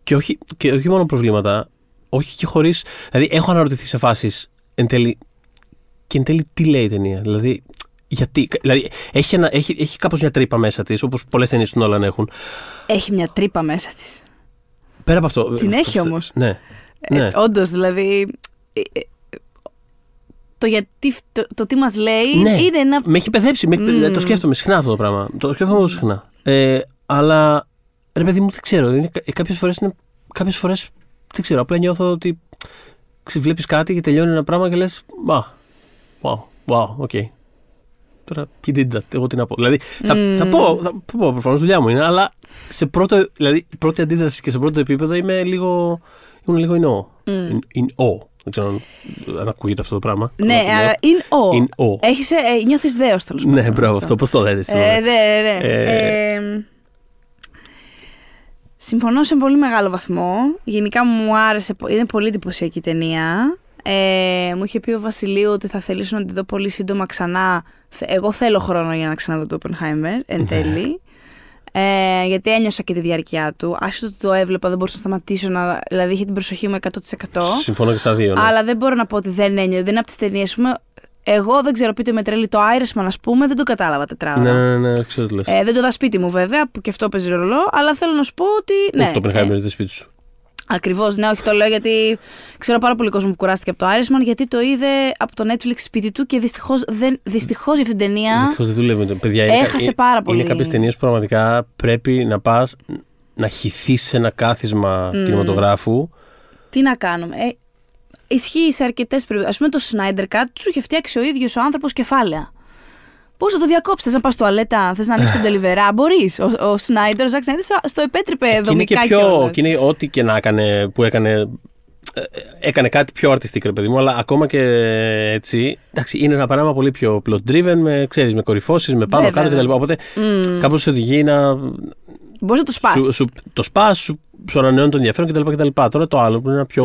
S3: Και όχι, και όχι μόνο προβλήματα, όχι και χωρίς. Δηλαδή, έχω αναρωτηθεί σε φάσεις εν τέλει. Και εν τέλει, τι λέει η ταινία. Δηλαδή, γιατί. Δηλαδή, έχει, ένα, έχει, έχει κάπως μια τρύπα μέσα της, όπως πολλές ταινίες του Νόλαν έχουν.
S2: Έχει μια τρύπα μέσα της.
S3: Πέρα από αυτό.
S2: Την έχει
S3: αυτό-
S2: όμως.
S3: Ναι. ναι.
S2: Ε, Όντως, δηλαδή. ε, ε, το, γιατί, το, το τι μας λέει
S3: Ναι.
S2: είναι ένα
S3: Με έχει παιδέψει. Με, έχει-
S2: Μμμ.
S3: Το σκέφτομαι συχνά αυτό το πράγμα. Το σκέφτομαι πολύ συχνά. Ε, αλλά ρε παιδί μου, δεν ξέρω. Είναι, κάποιες φορές είναι. Κάποιες φορές δεν ξέρω. Απλά νιώθω ότι βλέπει κάτι και τελειώνει ένα πράγμα και λες. Wow, wow, wow, OK. Τώρα, ποιοι did that, εγώ τι να πω. Δηλαδή, θα, θα πω, θα πω προφανώς δουλειά μου είναι, αλλά σε πρώτο, δηλαδή, πρώτη αντίδραση και σε πρώτο επίπεδο είμαι λίγο, είμαι λίγο in awe. In, in awe. Δεν ξέρω αν ακούγεται αυτό το πράγμα.
S2: Ναι,
S3: αλλά το λέω.
S2: α, in awe.
S3: In awe.
S2: Έχεις, ε, ε, νιώθεις δέος τέλος πάντων.
S3: Ναι, μπράβο, αυτό πώς το λέτε.
S2: Ε, ναι, ναι, ναι.
S3: Ε,
S2: Ε, συμφωνώ σε πολύ μεγάλο βαθμό. Γενικά μου άρεσε, πο- είναι πολύ εντυπωσιακή η ταινία. Ε, μου είχε πει ο Βασιλείου ότι θα θελήσω να τη δω πολύ σύντομα ξανά. Θε- Εγώ θέλω χρόνο για να ξαναδώ το Oppenheimer εν τέλει. Ε, γιατί ένιωσα και τη διάρκεια του. Άσχετο ότι το έβλεπα, δεν μπορούσα να σταματήσω. Να, δηλαδή είχε την προσοχή μου 100%.
S3: Συμφωνώ και στα δύο. Ναι.
S2: Αλλά δεν μπορώ να πω ότι δεν ένιωσα. Δεν είναι από τις ταινίες. Εγώ δεν ξέρω, πείτε με τρέλη το Irishman, ας πούμε, δεν το κατάλαβα τετράωρα.
S3: ναι, ναι, ναι, ναι, ξέρω τι λες.
S2: Ε, δεν το δα σπίτι μου βέβαια, που και αυτό παίζει ρολό, αλλά θέλω να σου πω ότι. Ναι,
S3: Όχι, το Oppenheimer είναι σπίτι σου.
S2: Ακριβώς, ναι, όχι το λέω γιατί ξέρω πάρα πολύ κόσμο που κουράστηκε από το Irishman, γιατί το είδε από το Netflix σπίτι του και δυστυχώς δυστυχώς για αυτήν την ταινία.
S3: Δυστυχώς δεν δουλεύει με το. Παιδιά, είναι-
S2: Έχασε
S3: είναι-
S2: πάρα πολύ.
S3: Είναι κάποιες ταινίες που πραγματικά πρέπει να πας να χυθείς σε ένα κάθισμα κινηματογράφου.
S2: Τι να κάνουμε. Ε, ισχύει σε αρκετές περιπτώσεις. Α πούμε το Snyder Cut τους είχε φτιάξει ο ίδιος ο άνθρωπος κεφάλαια. Πώς θα το διακόψεις, θες να πας στο αλέτα, θες να ανοίξεις τον τελιβερά, μπορείς. Ο, ο Σνάιντερ, ο Ζακ Σνάιντερ, στο- στο επέτρεπε
S3: Και είναι και
S2: δομικά
S3: πιο.
S2: κιόλας.
S3: Και είναι ό,τι και να έκανε που έκανε. ε, Έκανε κάτι πιο artistic, ρε παιδί μου, αλλά ακόμα και έτσι. Εντάξει, είναι ένα πράγμα πολύ πιο plot driven, με, ξέρεις, με κορυφώσεις, με πάνω
S2: Βέβαια,
S3: κάτω κτλ. Οπότε
S2: Mm.
S3: κάπως σε οδηγεί να.
S2: Μπορείς να το σπάσει.
S3: Σου, σου, το σπάς, σου, σου ανανεώνει το ενδιαφέρον κτλ. κτλ. Τώρα το άλλο που είναι ένα πιο.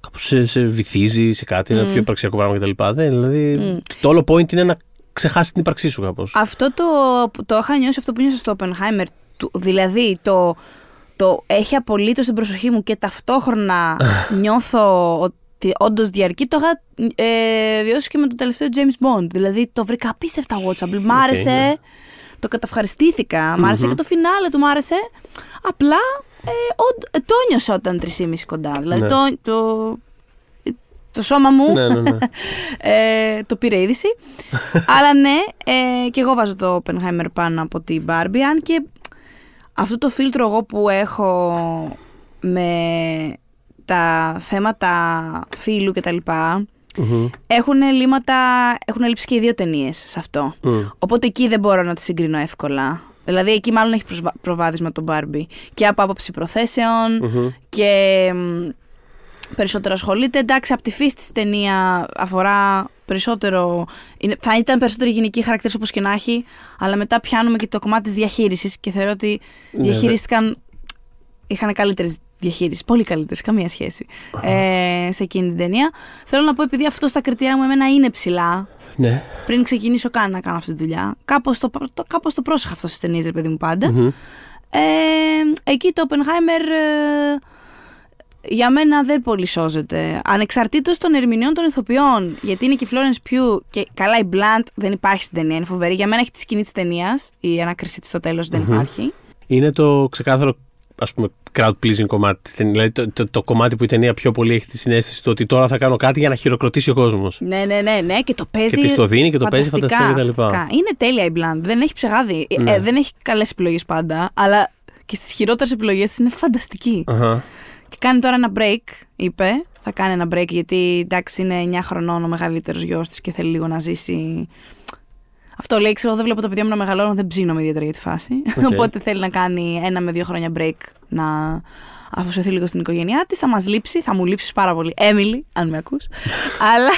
S3: Κάπως σε, σε βυθίζει σε κάτι, ένα πιο υπαρξιακό πράγμα κτλ. Δεν, δηλαδή, Το όλο point είναι να ξεχάσεις την ύπαρξή σου κάπως.
S2: Αυτό το, το είχα νιώσει αυτό που νιώσα στο Oppenheimer. του- Δηλαδή το, το έχει απολύτως την προσοχή μου και ταυτόχρονα νιώθω ότι όντως διαρκεί. Το είχα ε, βιώσει και με το τελευταίο James Bond. Δηλαδή το βρήκα απίστευτα watchable. Μ' άρεσε.
S3: ναι.
S2: Το καταυχαριστήθηκα. Μ' άρεσε και το φινάλε του, μ' άρεσε. Απλά ε, ον- ε, το νιώσα όταν 3,5 κοντά. Δηλαδή
S3: Ναι.
S2: το, το, το σώμα μου
S3: ναι, ναι, ναι.
S2: ε, το πήρε είδηση. Αλλά ναι, ε, και εγώ βάζω το Oppenheimer πάνω από την Barbie. Αν και αυτό το φίλτρο εγώ που έχω με τα θέματα φίλου και τα λοιπά,
S3: Μμμ.
S2: έχουν λύματα, έχουν λείψει και οι δύο ταινίες σε αυτό.
S3: Μμ.
S2: Οπότε εκεί δεν μπορώ να τη συγκρίνω εύκολα. Δηλαδή εκεί μάλλον έχει προσβα- προβάδισμα το Barbie. Και από άποψη προθέσεων
S3: Μμμ.
S2: και μ, περισσότερο ασχολείται. Εντάξει, από τη φύση της ταινία αφορά περισσότερο. Είναι, θα ήταν περισσότερο γενική χαρακτήρα όπως και να έχει, αλλά μετά πιάνουμε και το κομμάτι της διαχείρισης και θεωρώ ότι
S3: Ναι,
S2: διαχειρίστηκαν. είχαν καλύτερες διαχείριση. Πολύ καλύτερες, καμία σχέση. Ε, σε εκείνη την ταινία. Θέλω να πω, επειδή αυτό στα κριτήρια μου εμένα είναι ψηλά,
S3: Ναι.
S2: πριν ξεκινήσω καν να κάνω αυτή τη δουλειά, κάπως το, το, κάπως το πρόσεχα αυτό στις ταινίες, ρε παιδί μου πάντα.
S3: Μμμ.
S2: Ε, εκεί το Oppenheimer ε, για μένα δεν πολύ σώζεται. Ανεξαρτήτως των ερμηνεών των ηθοποιών. Γιατί είναι και η Florence Pugh και καλά η Blunt δεν υπάρχει στην ταινία, είναι φοβερή. Για μένα έχει τη σκηνή της ταινίας, η ανάκρισή της στο τέλος δεν υπάρχει.
S3: Είναι το ξεκάθαρο ας πούμε crowd pleasing κομμάτι της ταινίας. Δηλαδή το, το, το κομμάτι που η ταινία πιο πολύ έχει τη συνέστηση του ότι τώρα θα κάνω κάτι για να χειροκροτήσει ο κόσμος.
S2: Ναι, ναι, ναι, ναι, και το παίζει.
S3: Και της το δίνει και το παίζει φανταστικά κτλ.
S2: φανταστικά. Είναι τέλεια η Blunt. Δεν έχει ψεγάδι. Ε,
S3: Ναι.
S2: Ε, δεν έχει καλές επιλογές πάντα, αλλά και στις χειρότερες επιλογές της είναι φανταστική.
S3: Αχα.
S2: Και κάνει τώρα ένα break, είπε. Θα κάνει ένα break γιατί εντάξει είναι 9 χρονών ο μεγαλύτερος γιος της και θέλει λίγο να ζήσει. Αυτό λέει, ξέρω, δεν βλέπω τα παιδιά μου να μεγαλώνουν, δεν ψήνομαι ιδιαίτερα για τη φάση.
S3: Οκ.
S2: Οπότε θέλει να κάνει ένα με δύο χρόνια break να αφοσιωθεί λίγο στην οικογένειά της. Θα μας λείψει, θα μου λείψεις πάρα πολύ. Έμιλι, αν με ακούς. Αλλά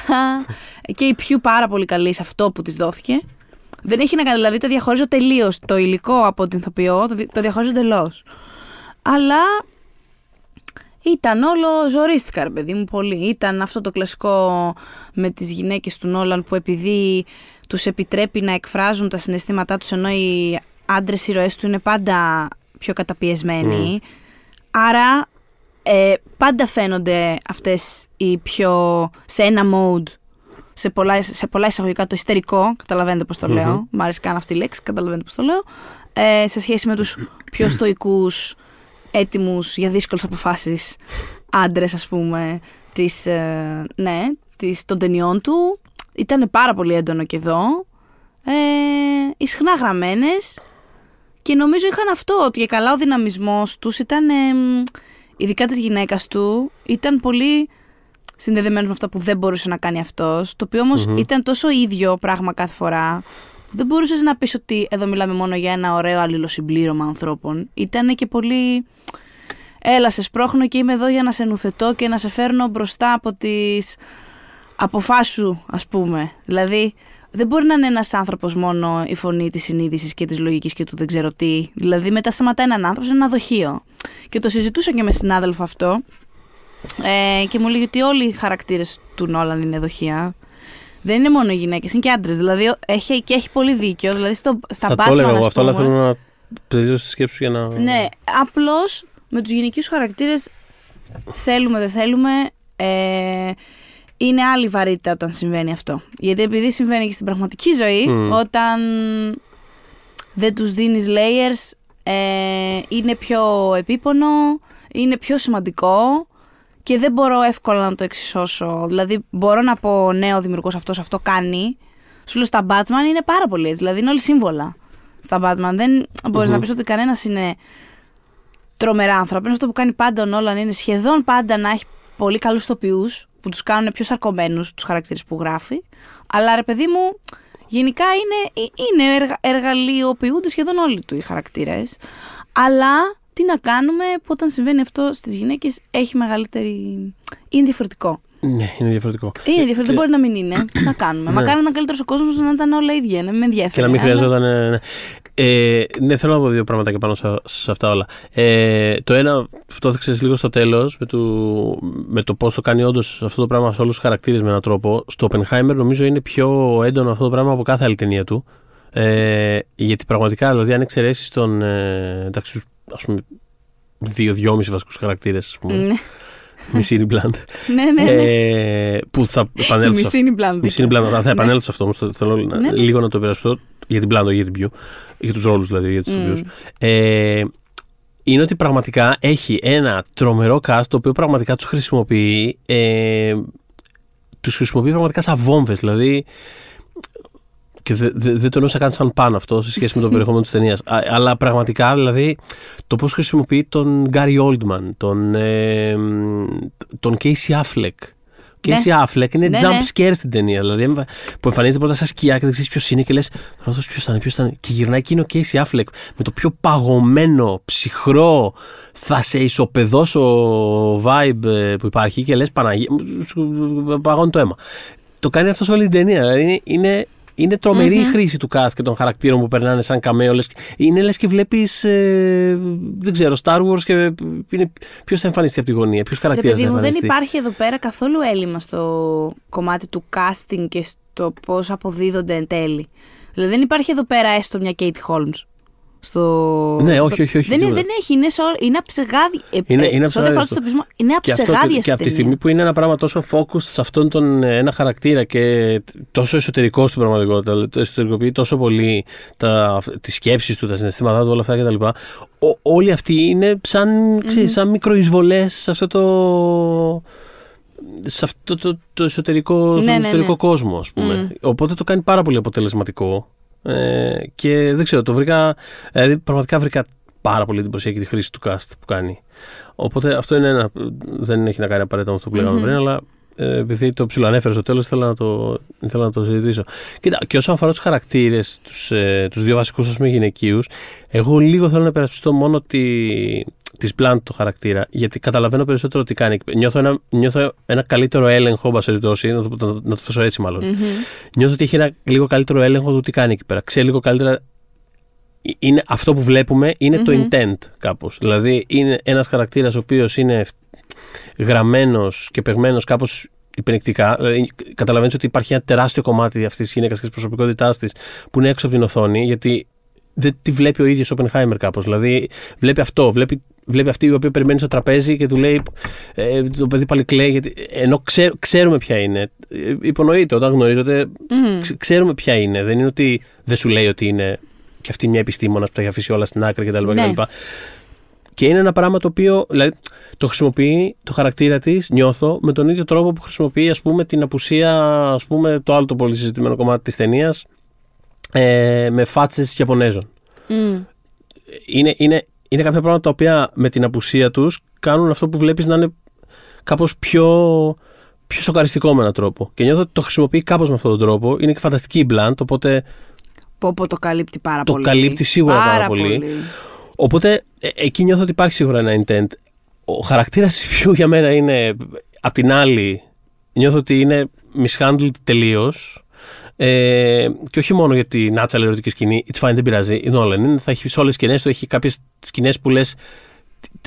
S2: και η Pugh πάρα πολύ καλή σε αυτό που της δόθηκε. Δεν έχει να κάνει, δηλαδή το διαχωρίζω τελείως το υλικό από την ηθοποιό, το, δι- το διαχωρίζω εντελώς. Αλλά ήταν όλο, ζορίστηκα ρε παιδί μου πολύ. Ήταν αυτό το κλασικό με τις γυναίκες του Νόλαν που επειδή τους επιτρέπει να εκφράζουν τα συναισθήματά τους ενώ οι άντρες ήρωές του είναι πάντα πιο καταπιεσμένοι. Άρα ε, πάντα φαίνονται αυτές οι πιο σε ένα mode σε πολλά, σε πολλά εισαγωγικά το ιστερικό, καταλαβαίνετε πώς το λέω, μ' αρέσει καν αυτή η λέξη, καταλαβαίνετε πώς το λέω, ε, σε σχέση με τους πιο στοικούς, έτοιμους για δύσκολες αποφάσεις άντρες ας πούμε, της, ε, ναι, της, των ταινιών του. Ήταν πάρα πολύ έντονο και εδώ. Ε, ισχνά γραμμένες και νομίζω είχαν αυτό, ότι και καλά ο δυναμισμός τους ήταν, ε, μ, ειδικά της γυναίκας του, ήταν πολύ συνδεδεμένος με αυτά που δεν μπορούσε να κάνει αυτός. Το οποίο όμως ήταν τόσο ίδιο πράγμα κάθε φορά. που Δεν μπορούσες να πεις ότι εδώ μιλάμε μόνο για ένα ωραίο αλληλοσυμπλήρωμα ανθρώπων. Ήταν και πολύ. Έλα, σε σπρώχνω και είμαι εδώ για να σε νουθετώ και να σε φέρνω μπροστά από τις αποφάσεις σου, ας πούμε. Δηλαδή, δεν μπορεί να είναι ένας άνθρωπος μόνο η φωνή της συνείδησης και της λογικής και του δεν ξέρω τι. Δηλαδή, μετά σταματάει έναν άνθρωπο σε ένα δοχείο. Και το συζητούσα και με συνάδελφο αυτό. Ε, και μου λέει ότι όλοι οι χαρακτήρες του Νόλαν είναι δοχεία. Δεν είναι μόνο οι γυναίκες, είναι και άντρες. Δηλαδή, έχει, και έχει πολύ δίκιο. Δηλαδή, στο, στα
S3: Θα
S2: Batman,
S3: το έλεγα εγώ
S2: ας
S3: αυτό, αλλά
S2: πούμε,
S3: θέλω να τελειώσω τη σκέψη σου για να.
S2: ναι, απλώς με τους γυναικείους χαρακτήρες θέλουμε, δεν θέλουμε. Ε, είναι άλλη βαρύτητα όταν συμβαίνει αυτό. Γιατί επειδή συμβαίνει και στην πραγματική ζωή,
S3: Μμ.
S2: όταν δεν τους δίνεις layers, ε, είναι πιο επίπονο, είναι πιο σημαντικό και δεν μπορώ εύκολα να το εξισώσω. Δηλαδή, μπορώ να πω ναι, ο δημιουργός αυτός αυτό κάνει. Σου λέω στα Batman είναι πάρα πολύ έτσι. Δηλαδή, είναι όλοι σύμβολα στα Batman. Δεν μπορεις να πεις ότι κανένας είναι τρομερά άνθρωποι. Αυτό που κάνει πάντα ο Νόλαν είναι σχεδόν πάντα να έχει πολύ καλούς τοπιούς που τους κάνουν πιο σαρκωμένους τους χαρακτήρες που γράφει. Αλλά ρε παιδί μου, γενικά είναι, ε, είναι εργα, εργαλειοποιούνται σχεδόν όλοι του οι χαρακτήρες. Αλλά τι να κάνουμε που όταν συμβαίνει αυτό στις γυναίκες έχει μεγαλύτερη... Είναι διαφορετικό.
S3: Ναι, είναι διαφορετικό.
S2: Είναι διαφορετικό, δεν μπορεί να μην είναι. Τι να κάνουμε;
S3: Ναι.
S2: Μακάρι να ήταν καλύτερος ο κόσμος να ήταν όλα ίδια. Να μην με ενδιαφέρει.
S3: Και να μην
S2: αλλά-
S3: χρειαζόταν. ε, Ναι, ε, ναι θέλω να πω δύο πράγματα πάνω σε, σε αυτά όλα. Ε, το ένα, το έδειξε λίγο στο τέλος, με, το- με το πώς το κάνει όντως αυτό το πράγμα σε όλους τους χαρακτήρες με έναν τρόπο. Στο Oppenheimer νομίζω είναι πιο έντονο αυτό το πράγμα από κάθε άλλη ταινία του. Ε, γιατί πραγματικά, δηλαδή, αν εξαιρέσεις τον. Ε, εντάξει, ας πούμε, δύο-δυόμιση βασικούς χαρακτήρες, ας πούμε.
S2: Ναι,
S3: Μισή είναι Blunt.
S2: ναι, ναι. ναι.
S3: ε, που θα
S2: Η
S3: επανέλθω σε
S2: μισή είναι η μπλάνδη.
S3: Μισή είναι πλάνο. Θα επανέλθω σε αυτό όμως. Θέλω να-
S2: Ναι.
S3: λίγο να το επηρεαστώ για την πλάνο, για την πιού. Για τους ρόλους δηλαδή, για τους
S2: Μμ.
S3: ηθοποιούς. Ε, είναι ότι πραγματικά έχει ένα τρομερό cast το οποίο πραγματικά τους χρησιμοποιεί. Ε, τους χρησιμοποιεί πραγματικά σαν βόμβες. Δηλαδή. Και δε- δε- δεν το εννοούσα καν σαν πάνω αυτό σε σχέση με το περιεχόμενο της ταινίας. Αλλά πραγματικά δηλαδή το πώς χρησιμοποιεί τον Γκάρι Oldman, τον, ε, τον Casey Affleck. Ο
S2: Ναι.
S3: Casey Affleck είναι
S2: Ναι,
S3: jump
S2: ναι.
S3: scare στην ταινία. Δηλαδή εμφα- που εμφανίζεται πρώτα σαν σκιά και δεν ξέρεις ποιος είναι και λες: Τώρα αυτός ποιος ήταν, ποιος ήταν. Και γυρνάει και είναι ο Casey Affleck με το πιο παγωμένο, ψυχρό, θα σε ισοπεδώσω vibe ε, που υπάρχει και λες Παναγία. Σου παγώνει το αίμα. Το κάνει αυτός σε όλη την ταινία. Δηλαδή είναι, είναι, είναι τρομερή η χρήση του cast και των χαρακτήρων που περνάνε σαν καμέο. Λες, είναι λες και βλέπεις. δεν ξέρω, Star Wars και είναι, ποιος θα εμφανιστεί από τη γωνία, ποιος
S2: Ρε
S3: χαρακτήρας θα
S2: παιδί μου, δεν
S3: εμφανιστεί.
S2: υπάρχει εδώ πέρα καθόλου έλλειμμα στο κομμάτι του casting και στο πώς αποδίδονται εν τέλει. Δηλαδή δεν υπάρχει εδώ πέρα έστω μια Kate Holmes. Στο...
S3: Ναι,
S2: στο-
S3: όχι, όχι, όχι,
S2: Δεν, είναι,
S3: τίποτα.
S2: δεν έχει, είναι, σε, ό- είναι αψεγάδι. Ε,
S3: Είναι-
S2: ε,
S3: είναι
S2: σε ό,τι αφορά
S3: αψεγάδι
S2: το τοπισμό, είναι
S3: Και, αυτό,
S2: αψεγάδια
S3: και, και από τη
S2: στην
S3: στιγμή
S2: ταινία.
S3: που είναι ένα πράγμα τόσο focused σε αυτόν τον ε, ένα χαρακτήρα και τόσο εσωτερικό στην πραγματικότητα, δηλαδή το εσωτερικοποιεί τόσο πολύ τα, τις σκέψεις του, τα συναισθήματά του, όλα αυτά κτλ. Ο- Όλοι αυτοί είναι σαν, ξέρεις, σαν μικροεισβολές σε αυτό το σε αυτό το, το εσωτερικό, στον
S2: Ναι, ναι,
S3: εσωτερικό
S2: ναι.
S3: κόσμο, ας πούμε. Οπότε το κάνει πάρα πολύ αποτελεσματικό. Ε, και δεν ξέρω, το βρήκα. Δηλαδή, πραγματικά βρήκα πάρα πολύ εντυπωσιακή τη χρήση του cast που κάνει. Οπότε αυτό είναι ένα. Δεν έχει να κάνει απαραίτητα με αυτό που λέγαμε
S2: Μμμ.
S3: πριν, αλλά ε, επειδή το ψιλοανέφερε στο τέλος, ήθελα, να το, ήθελα να το συζητήσω. Κοίτα, και όσον αφορά τους χαρακτήρες, τους ε, τους δύο βασικούς, ας πούμε, γυναικείους, εγώ λίγο θέλω να υπερασπιστώ μόνο τη, της Blunt το χαρακτήρα, γιατί καταλαβαίνω περισσότερο τι κάνει. Νιώθω ένα, νιώθω ένα καλύτερο έλεγχο, εν πάση περιπτώσει, να το, να, το- να το θέσω έτσι μάλλον.
S2: Μμμ.
S3: Νιώθω ότι έχει ένα λίγο καλύτερο έλεγχο του τι κάνει εκεί πέρα. Ξέρει λίγο καλύτερα. Ε, Είναι, αυτό που βλέπουμε είναι το intent κάπως. Δηλαδή είναι ένας χαρακτήρας ο οποίος είναι γραμμένος και παιγμένος κάπως υπενικτικά. Δηλαδή, καταλαβαίνεις ότι υπάρχει ένα τεράστιο κομμάτι αυτής της γυναίκας και της προσωπικότητάς της που είναι έξω από την οθόνη γιατί δεν τη βλέπει ο ίδιος ο Oppenheimer κάπως. Δηλαδή βλέπει αυτό, βλέπει, βλέπει αυτή η οποία περιμένει στο τραπέζι και του λέει ε, το παιδί πάλι κλαίει γιατί, ενώ ξέ- ξέρουμε ποια είναι. Ε, Υπονοείται όταν γνωρίζονται
S2: Μμμ.
S3: Ξε- ξέρουμε ποια είναι. Δεν είναι ότι δεν σου λέει ότι είναι και αυτή μια επιστήμονας που τα έχει αφήσει όλα στην άκρη κτλ.
S2: Ναι.
S3: κτλ. Και είναι ένα πράγμα το οποίο δηλαδή, το χρησιμοποιεί το χαρακτήρα της, νιώθω, με τον ίδιο τρόπο που χρησιμοποιεί ας πούμε, την απουσία, ας πούμε, το άλλο το πολύ συζητημένο κομμάτι της ταινίας ε, με φάτσες Ιαπωνέζων.
S2: Μμ.
S3: Είναι, είναι, είναι κάποια πράγματα τα οποία με την απουσία τους κάνουν αυτό που βλέπεις να είναι κάπως πιο πιο σοκαριστικό με έναν τρόπο. Και νιώθω ότι το χρησιμοποιεί κάπως με αυτόν τον τρόπο. Είναι και φανταστική η Blunt, οπότε
S2: Πω, πω, το καλύπτει πάρα
S3: το
S2: πολύ.
S3: καλύπτει σίγουρα πάρα, πολύ. Οπότε ε, εκεί νιώθω ότι υπάρχει σίγουρα ένα intent. Ο χαρακτήρας της Πιού για μένα είναι απ' την άλλη. Νιώθω ότι είναι mishandled τελείως. Ε, και όχι μόνο για την άτσαλη ερωτική σκηνή. It's fine, δεν πειράζει. Η Nolan είναι, θα έχεις σε όλες τις σκηνές του έχει κάποιες σκηνές που λες.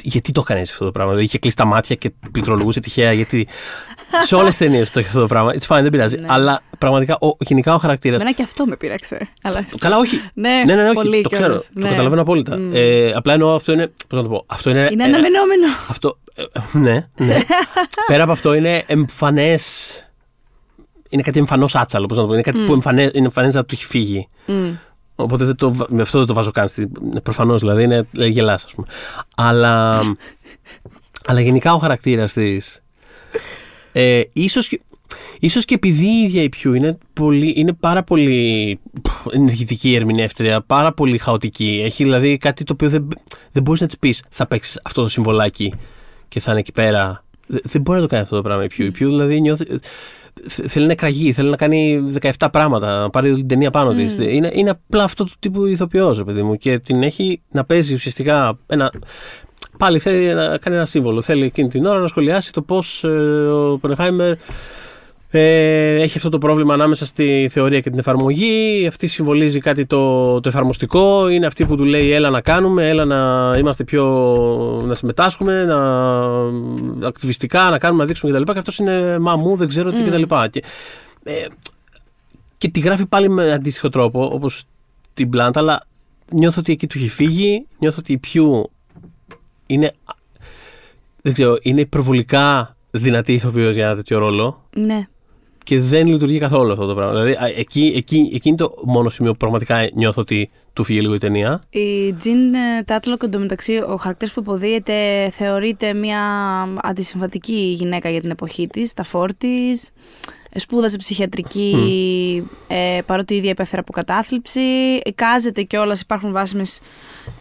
S3: Γιατί το έκανε αυτό το πράγμα. Δηλαδή είχε κλείσει τα μάτια και πληκτρολογούσε τυχαία. Γιατί σε όλες τις ταινίες το έχει αυτό το πράγμα. It's fine, δεν πειράζει.
S2: Ναι.
S3: Αλλά πραγματικά ο, γενικά ο χαρακτήρα.
S2: Εμένα και αυτό με πείραξε. Αλλά...
S3: Καλά, όχι.
S2: Ναι,
S3: ναι, ναι, όχι.
S2: πολύ
S3: το
S2: κιόλας.
S3: ξέρω.
S2: Ναι.
S3: Το καταλαβαίνω απόλυτα.
S2: Μμ.
S3: Ε, απλά εννοώ αυτό είναι. Πώς να το πω. Αυτό είναι.
S2: Είναι
S3: ε,
S2: αναμενόμενο.
S3: αυτό. ε, ναι, ναι. Πέρα από αυτό είναι εμφανές. Είναι κάτι εμφανώς άτσαλο. Πώς να το πω. Είναι κάτι που εμφανέ, είναι εμφανές να του έχει φύγει.
S2: Μμ.
S3: Οπότε δεν το, βα- με αυτό δεν το βάζω καν. Προφανώς δηλαδή είναι λέει, γελάς, ας πούμε. Αλλά, αλλά γενικά ο χαρακτήρας της. Ε, ίσως, και- ίσως και επειδή η ίδια η Πιού είναι, πολύ, είναι πάρα πολύ πφ, ενεργητική ερμηνεύτρια, πάρα πολύ χαοτική. Έχει δηλαδή κάτι το οποίο δεν, δεν μπορείς να της πεις θα παίξεις αυτό το συμβολάκι και θα είναι εκεί πέρα. Δεν, δεν μπορεί να το κάνει αυτό το πράγμα η Πιού. Η Πιού δηλαδή νιώθει. Θε- Θέλει να εκραγεί, θέλει να κάνει 17 πράγματα, να πάρει όλη την ταινία πάνω της. της. Είναι, είναι απλά αυτό το τύπου ηθοποιός, ρε παιδί μου. Και την έχει να παίζει ουσιαστικά ένα. Πάλι θέλει να κάνει ένα σύμβολο. Θέλει εκείνη την ώρα να σχολιάσει το πώς ο Πενεχάιμερ ε, έχει αυτό το πρόβλημα ανάμεσα στη θεωρία και την εφαρμογή. Αυτή συμβολίζει κάτι το, το εφαρμοστικό. Είναι αυτή που του λέει έλα να κάνουμε, έλα να είμαστε πιο. να συμμετάσχουμε, να ακτιβιστικά, να κάνουμε, να δείξουμε κτλ. Και αυτός είναι μα μου, δεν ξέρω τι κτλ. Και, ε, και τη γράφει πάλι με αντίστοιχο τρόπο, όπως την Blunt, αλλά νιώθω ότι εκεί του έχει φύγει. Νιώθω ότι η Πιού είναι. Δεν ξέρω, είναι υπερβολικά δυνατή ηθοποιός για ένα τέτοιο ρόλο
S2: Ναι.
S3: Και δεν λειτουργεί καθόλου αυτό το πράγμα. Δηλαδή, α, εκεί, εκεί, εκεί είναι το μόνο σημείο που πραγματικά νιώθω ότι του φύγει λίγο η ταινία.
S2: Η Τζιν ε, Τάτλοκ εντωμεταξύ, ο χαρακτήρας που υποδίεται θεωρείται μια αντισυμβατική γυναίκα για την εποχή της, τα φόρτη. Σπούδασε ψυχιατρική, ε, παρότι η ίδια υπέφερε από κατάθλιψη. Εικάζεται κιόλας, υπάρχουν βάσιμες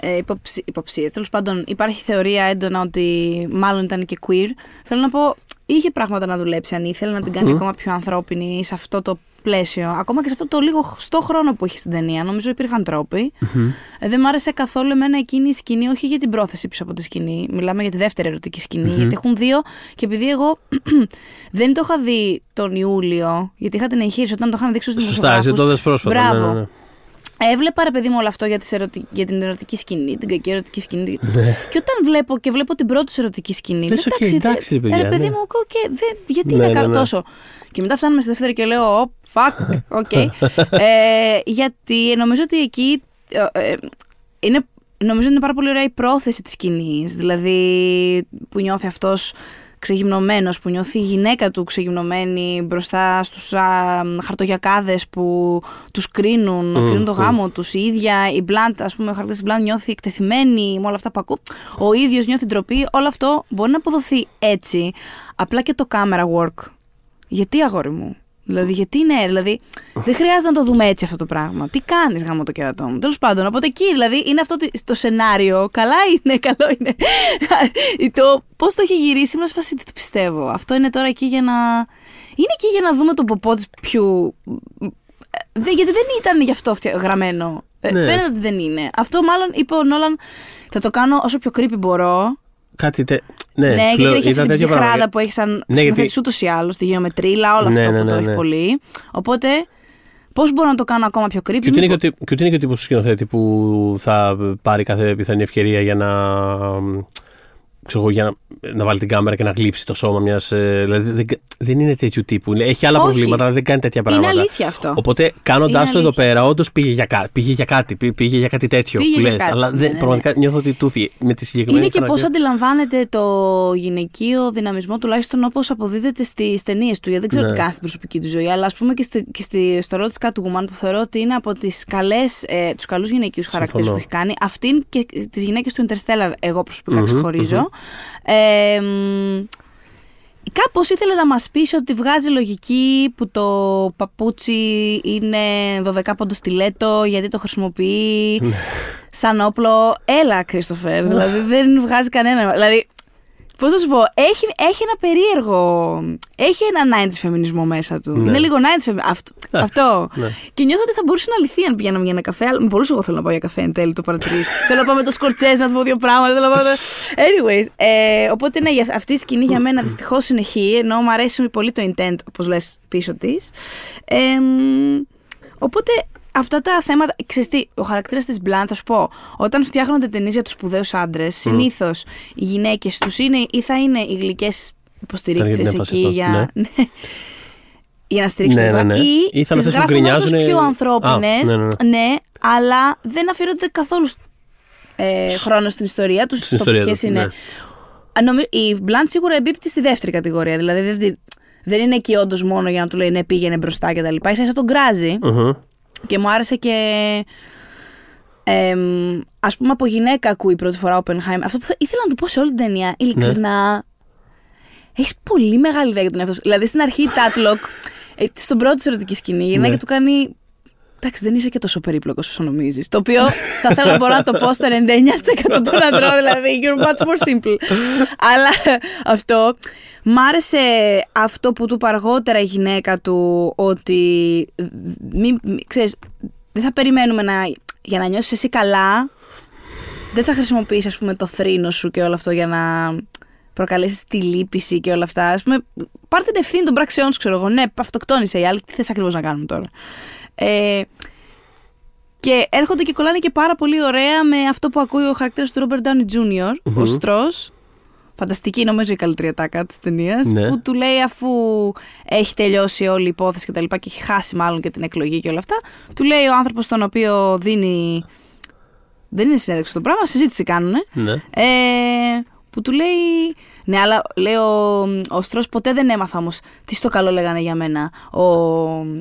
S2: ε, υποψι... υποψίες. Τέλος πάντων, υπάρχει θεωρία έντονα ότι μάλλον ήταν και queer. Θέλω να πω, είχε πράγματα να δουλέψει αν ήθελε να την κάνει ακόμα πιο ανθρώπινη σε αυτό το πλαίσιο. Ακόμα και σε αυτό το λίγο στο χρόνο που είχε στην ταινία. Νομίζω υπήρχαν τρόποι. Ε, δεν μ' άρεσε καθόλου εμένα εκείνη η σκηνή, όχι για την πρόθεση πίσω από τη σκηνή. Μιλάμε για τη δεύτερη ερωτική σκηνή, γιατί έχουν δύο. Και επειδή εγώ δεν το είχα δει τον Ιούλιο, γιατί είχα την εγχείρηση όταν το είχαν δείξει στους
S3: Σωστά, εσύ το δες πρόσφατα.
S2: Μπράβο.
S3: ναι, ναι, ναι.
S2: Έβλεπα ρε παιδί μου όλο αυτό για, τις ερωτι... για την ερωτική σκηνή, την κακή ερωτική σκηνή. και όταν βλέπω και βλέπω την πρώτη σου ερωτική σκηνή.
S3: Λες,
S2: λέω,
S3: οκ,
S2: δε-
S3: εντάξει, ρε παιδιά,
S2: ρε παιδί
S3: ναι.
S2: μου, οκ, δε, γιατί
S3: Ναι,
S2: είναι
S3: ναι,
S2: κα-
S3: ναι.
S2: τόσο. Και μετά φτάνουμε στη δεύτερη και λέω, «Ω, fuck, OK. ε, γιατί νομίζω ότι εκεί ε, ε, είναι, νομίζω ότι είναι πάρα πολύ ωραία η πρόθεση της σκηνής. Δηλαδή που νιώθει αυτός ξεγυμνωμένος, που νιώθει η γυναίκα του ξεγυμνωμένη μπροστά στους α, χαρτογιακάδες που τους κρίνουν,
S3: Μμμ,
S2: κρίνουν το
S3: μμ.
S2: γάμο τους. Η ίδια η Μπλαντ, ας πούμε, ο χαρακτήρας της Μπλαντ νιώθει εκτεθειμένη με όλα αυτά που ακούω. Ο ίδιος νιώθει ντροπή. Όλο αυτό μπορεί να αποδοθεί έτσι. Απλά και το camera work. Γιατί αγόρι μου; Δηλαδή, γιατί ναι, δηλαδή, δεν χρειάζεται να το δούμε έτσι αυτό το πράγμα. Τι κάνεις γάμο το κερατό μου. Τέλος πάντων, οπότε εκεί δηλαδή είναι αυτό το- το σενάριο. Καλά είναι, καλό είναι. το πώς το έχει γυρίσει, ήμουν σε φάση τι το πιστεύω. Αυτό είναι τώρα εκεί για να. Είναι εκεί για να δούμε τον ποπό της πιο. Δε, γιατί δεν ήταν γι' αυτό φτια- γραμμένο. Ε,
S3: Ναι.
S2: Φαίνεται ότι δεν είναι. Αυτό μάλλον είπε ο Νόλαν. Θα το κάνω όσο πιο creepy μπορώ.
S3: Κάτι τε... Ναι,
S2: Ναι,
S3: σου
S2: γιατί
S3: λέω,
S2: έχει αυτή
S3: ήταν
S2: την
S3: τέτοια
S2: ψυχράδα
S3: πράγματα.
S2: που έχεις σαν
S3: Ναι,
S2: σκηνοθέτης
S3: γιατί-
S2: ούτως ή άλλως, τη γεωμετρίλα, όλο
S3: Ναι,
S2: αυτό
S3: ναι,
S2: που
S3: ναι,
S2: το
S3: ναι.
S2: έχει πολύ. Οπότε, πώς μπορώ να το κάνω ακόμα πιο creepy;
S3: Και ούτε είναι και,
S2: μήπως-
S3: ο, τι- και ούτε είναι και ο τύπος του σκηνοθέτη που θα πάρει κάθε πιθανή ευκαιρία για να, ξέρω, εγώ, για να, να βάλει την κάμερα και να γλύψει το σώμα μιας. δηλαδή δεν, δεν είναι τέτοιου τύπου. Έχει άλλα
S2: Όχι.
S3: προβλήματα, αλλά δεν κάνει τέτοια
S2: Είναι
S3: πράγματα.
S2: αλήθεια αυτό.
S3: Οπότε κάνοντάς
S2: Είναι
S3: το εδώ
S2: αλήθεια.
S3: πέρα, όντως πήγε για, κα, πήγε για κάτι. πή- Πήγε για κάτι τέτοιο
S2: Πήγε
S3: που
S2: για
S3: λες,
S2: κάτι,
S3: Αλλά
S2: ναι,
S3: δεν,
S2: ναι, ναι.
S3: πραγματικά νιώθω ότι του φύγει. Με τη συγκεκριμένη
S2: Είναι και πώς
S3: χαρακτήρα.
S2: αντιλαμβάνεται το γυναικείο δυναμισμό, τουλάχιστον όπως αποδίδεται στις ταινίες του. Γιατί δεν ξέρω
S3: Ναι.
S2: τι κάνει στην προσωπική του ζωή, αλλά ας πούμε και, στη, και στη, στο ρόλο τη Catwoman, που θεωρώ ότι είναι από τις καλές, ε, τους καλούς γυναικείους χαρακτήρες που
S3: Συμφωνώ.
S2: έχει κάνει. Αυτήν και τις γυναίκες του Interstellar, εγώ προσωπικά
S3: Μμμ,
S2: ξεχωρίζω. Ε, μ, Κάπως ήθελε να μας πείσει ότι βγάζει λογική που το παπούτσι είναι 12 πόντο στιλέτο γιατί το χρησιμοποιεί
S3: Ναι.
S2: σαν όπλο. Έλα, Κρίστοφερ. δηλαδή δεν βγάζει κανένα. Δηλαδή, Πώς να σου πω, έχει, έχει ένα περίεργο. Έχει ένα 90s φεμινισμό μέσα του.
S3: Ναι.
S2: Είναι λίγο 90s φεμινισμό. Αυτό.
S3: Εντάξει,
S2: αυτό.
S3: ναι.
S2: Και νιώθω ότι θα μπορούσε να λυθεί αν πηγαίναμε για ένα καφέ. Αλλά με πολλούς εγώ θέλω να πάω για καφέ εν τέλει, το παρατηρείς. θέλω να πάω με το σκορτσέ να του πω δύο πράγματα. Θέλω να πάω... Anyways, ε, οπότε ναι, για αυτή η σκηνή για μένα δυστυχώς είναι χ, ενώ μου αρέσει πολύ το intent, όπως λες, πίσω της. Ε, μ, οπότε αυτά τα θέματα. Ξέρεις τι, ο χαρακτήρας της Μπλάν, θα σου πω. Όταν φτιάχνονται ταινίες για τους σπουδαίους άντρες, συνήθως οι γυναίκες τους είναι ή θα είναι οι γλυκές υποστηρίκτρε
S3: Ήταν για την
S2: εκεί
S3: έμφαση
S2: για.
S3: αυτό,
S2: ναι. Για να στηρίξουν
S3: Ναι,
S2: το
S3: ναι,
S2: πράγμα.
S3: ναι.
S2: Ή,
S3: Ή θα
S2: τις
S3: αυτές που
S2: γράφουν όντως
S3: γκρινιάζουν,
S2: πιο
S3: α,
S2: ανθρώπινες.
S3: ναι, ναι, ναι.
S2: αλλά δεν αφιερώνται καθόλου ε, χρόνο στην ιστορία τους,
S3: Στην
S2: στο
S3: ιστορία
S2: ποιες
S3: τους,
S2: είναι.
S3: ναι.
S2: Α, νομι- Η Μπλαντ σίγουρα εμπίπτει στη δεύτερη κατηγορία. Δηλαδή δεν, δεν είναι εκεί όντως μόνο για να του λέει ναι, πήγαινε μπροστά κτλ. σα ίσα τον κράζει.
S3: Μμμ.
S2: Και μου άρεσε και. εμ, ας πούμε από γυναίκα ακούει πρώτη φορά ο Oppenheimer. Αυτό που θα, ήθελα να του πω σε όλη την ταινία, ειλικρινά. Έχεις πολύ μεγάλη ιδέα για τον εαυτό σου. Δηλαδή στην αρχή η Τάτλοκ, ε, στον πρώτη σου ερωτικής σκηνή, η γυναίκα
S3: Ναι.
S2: του κάνει. Εντάξει, δεν είσαι και τόσο περίπλοκος όσο νομίζεις. Το οποίο θα θέλω να μπορώ να το πω στο 99% των ανδρών, δηλαδή. You're much more simple. Αλλά αυτό. Μ' άρεσε αυτό που του είπε αργότερα η γυναίκα του, ότι. Μην, μη- ξέρεις, δεν θα περιμένουμε να. Για να νιώσεις εσύ καλά, δεν θα χρησιμοποιήσει ας πούμε το θρήνο σου και όλο αυτό για να προκαλέσεις τη λύπηση και όλα αυτά. Ας πούμε, πάρ την ευθύνη των πράξεών σου, ξέρω εγώ. Ναι, αυτοκτόνησε η άλλη. Τι θες ακριβώς να κάνουμε τώρα; Ε, και έρχονται και κολλάνε και πάρα πολύ ωραία με αυτό που ακούει ο χαρακτήρας του Robert Downey Jr., ο
S3: Μμμ.
S2: Στρό. Φανταστική, νομίζω, η καλύτερη ατάκα της ταινίας.
S3: Ναι.
S2: Που του λέει, αφού έχει τελειώσει όλη η υπόθεση και τα λοιπά και έχει χάσει μάλλον και την εκλογή και όλα αυτά, του λέει ο άνθρωπος τον οποίο δίνει. Δεν είναι συνέντευξη το πράγμα, συζήτηση κάνουν.
S3: Ναι.
S2: Ε, που του λέει. Ναι, αλλά λέει ο, ο Στρός ποτέ δεν έμαθα όμως τι στο καλό λέγανε για μένα ο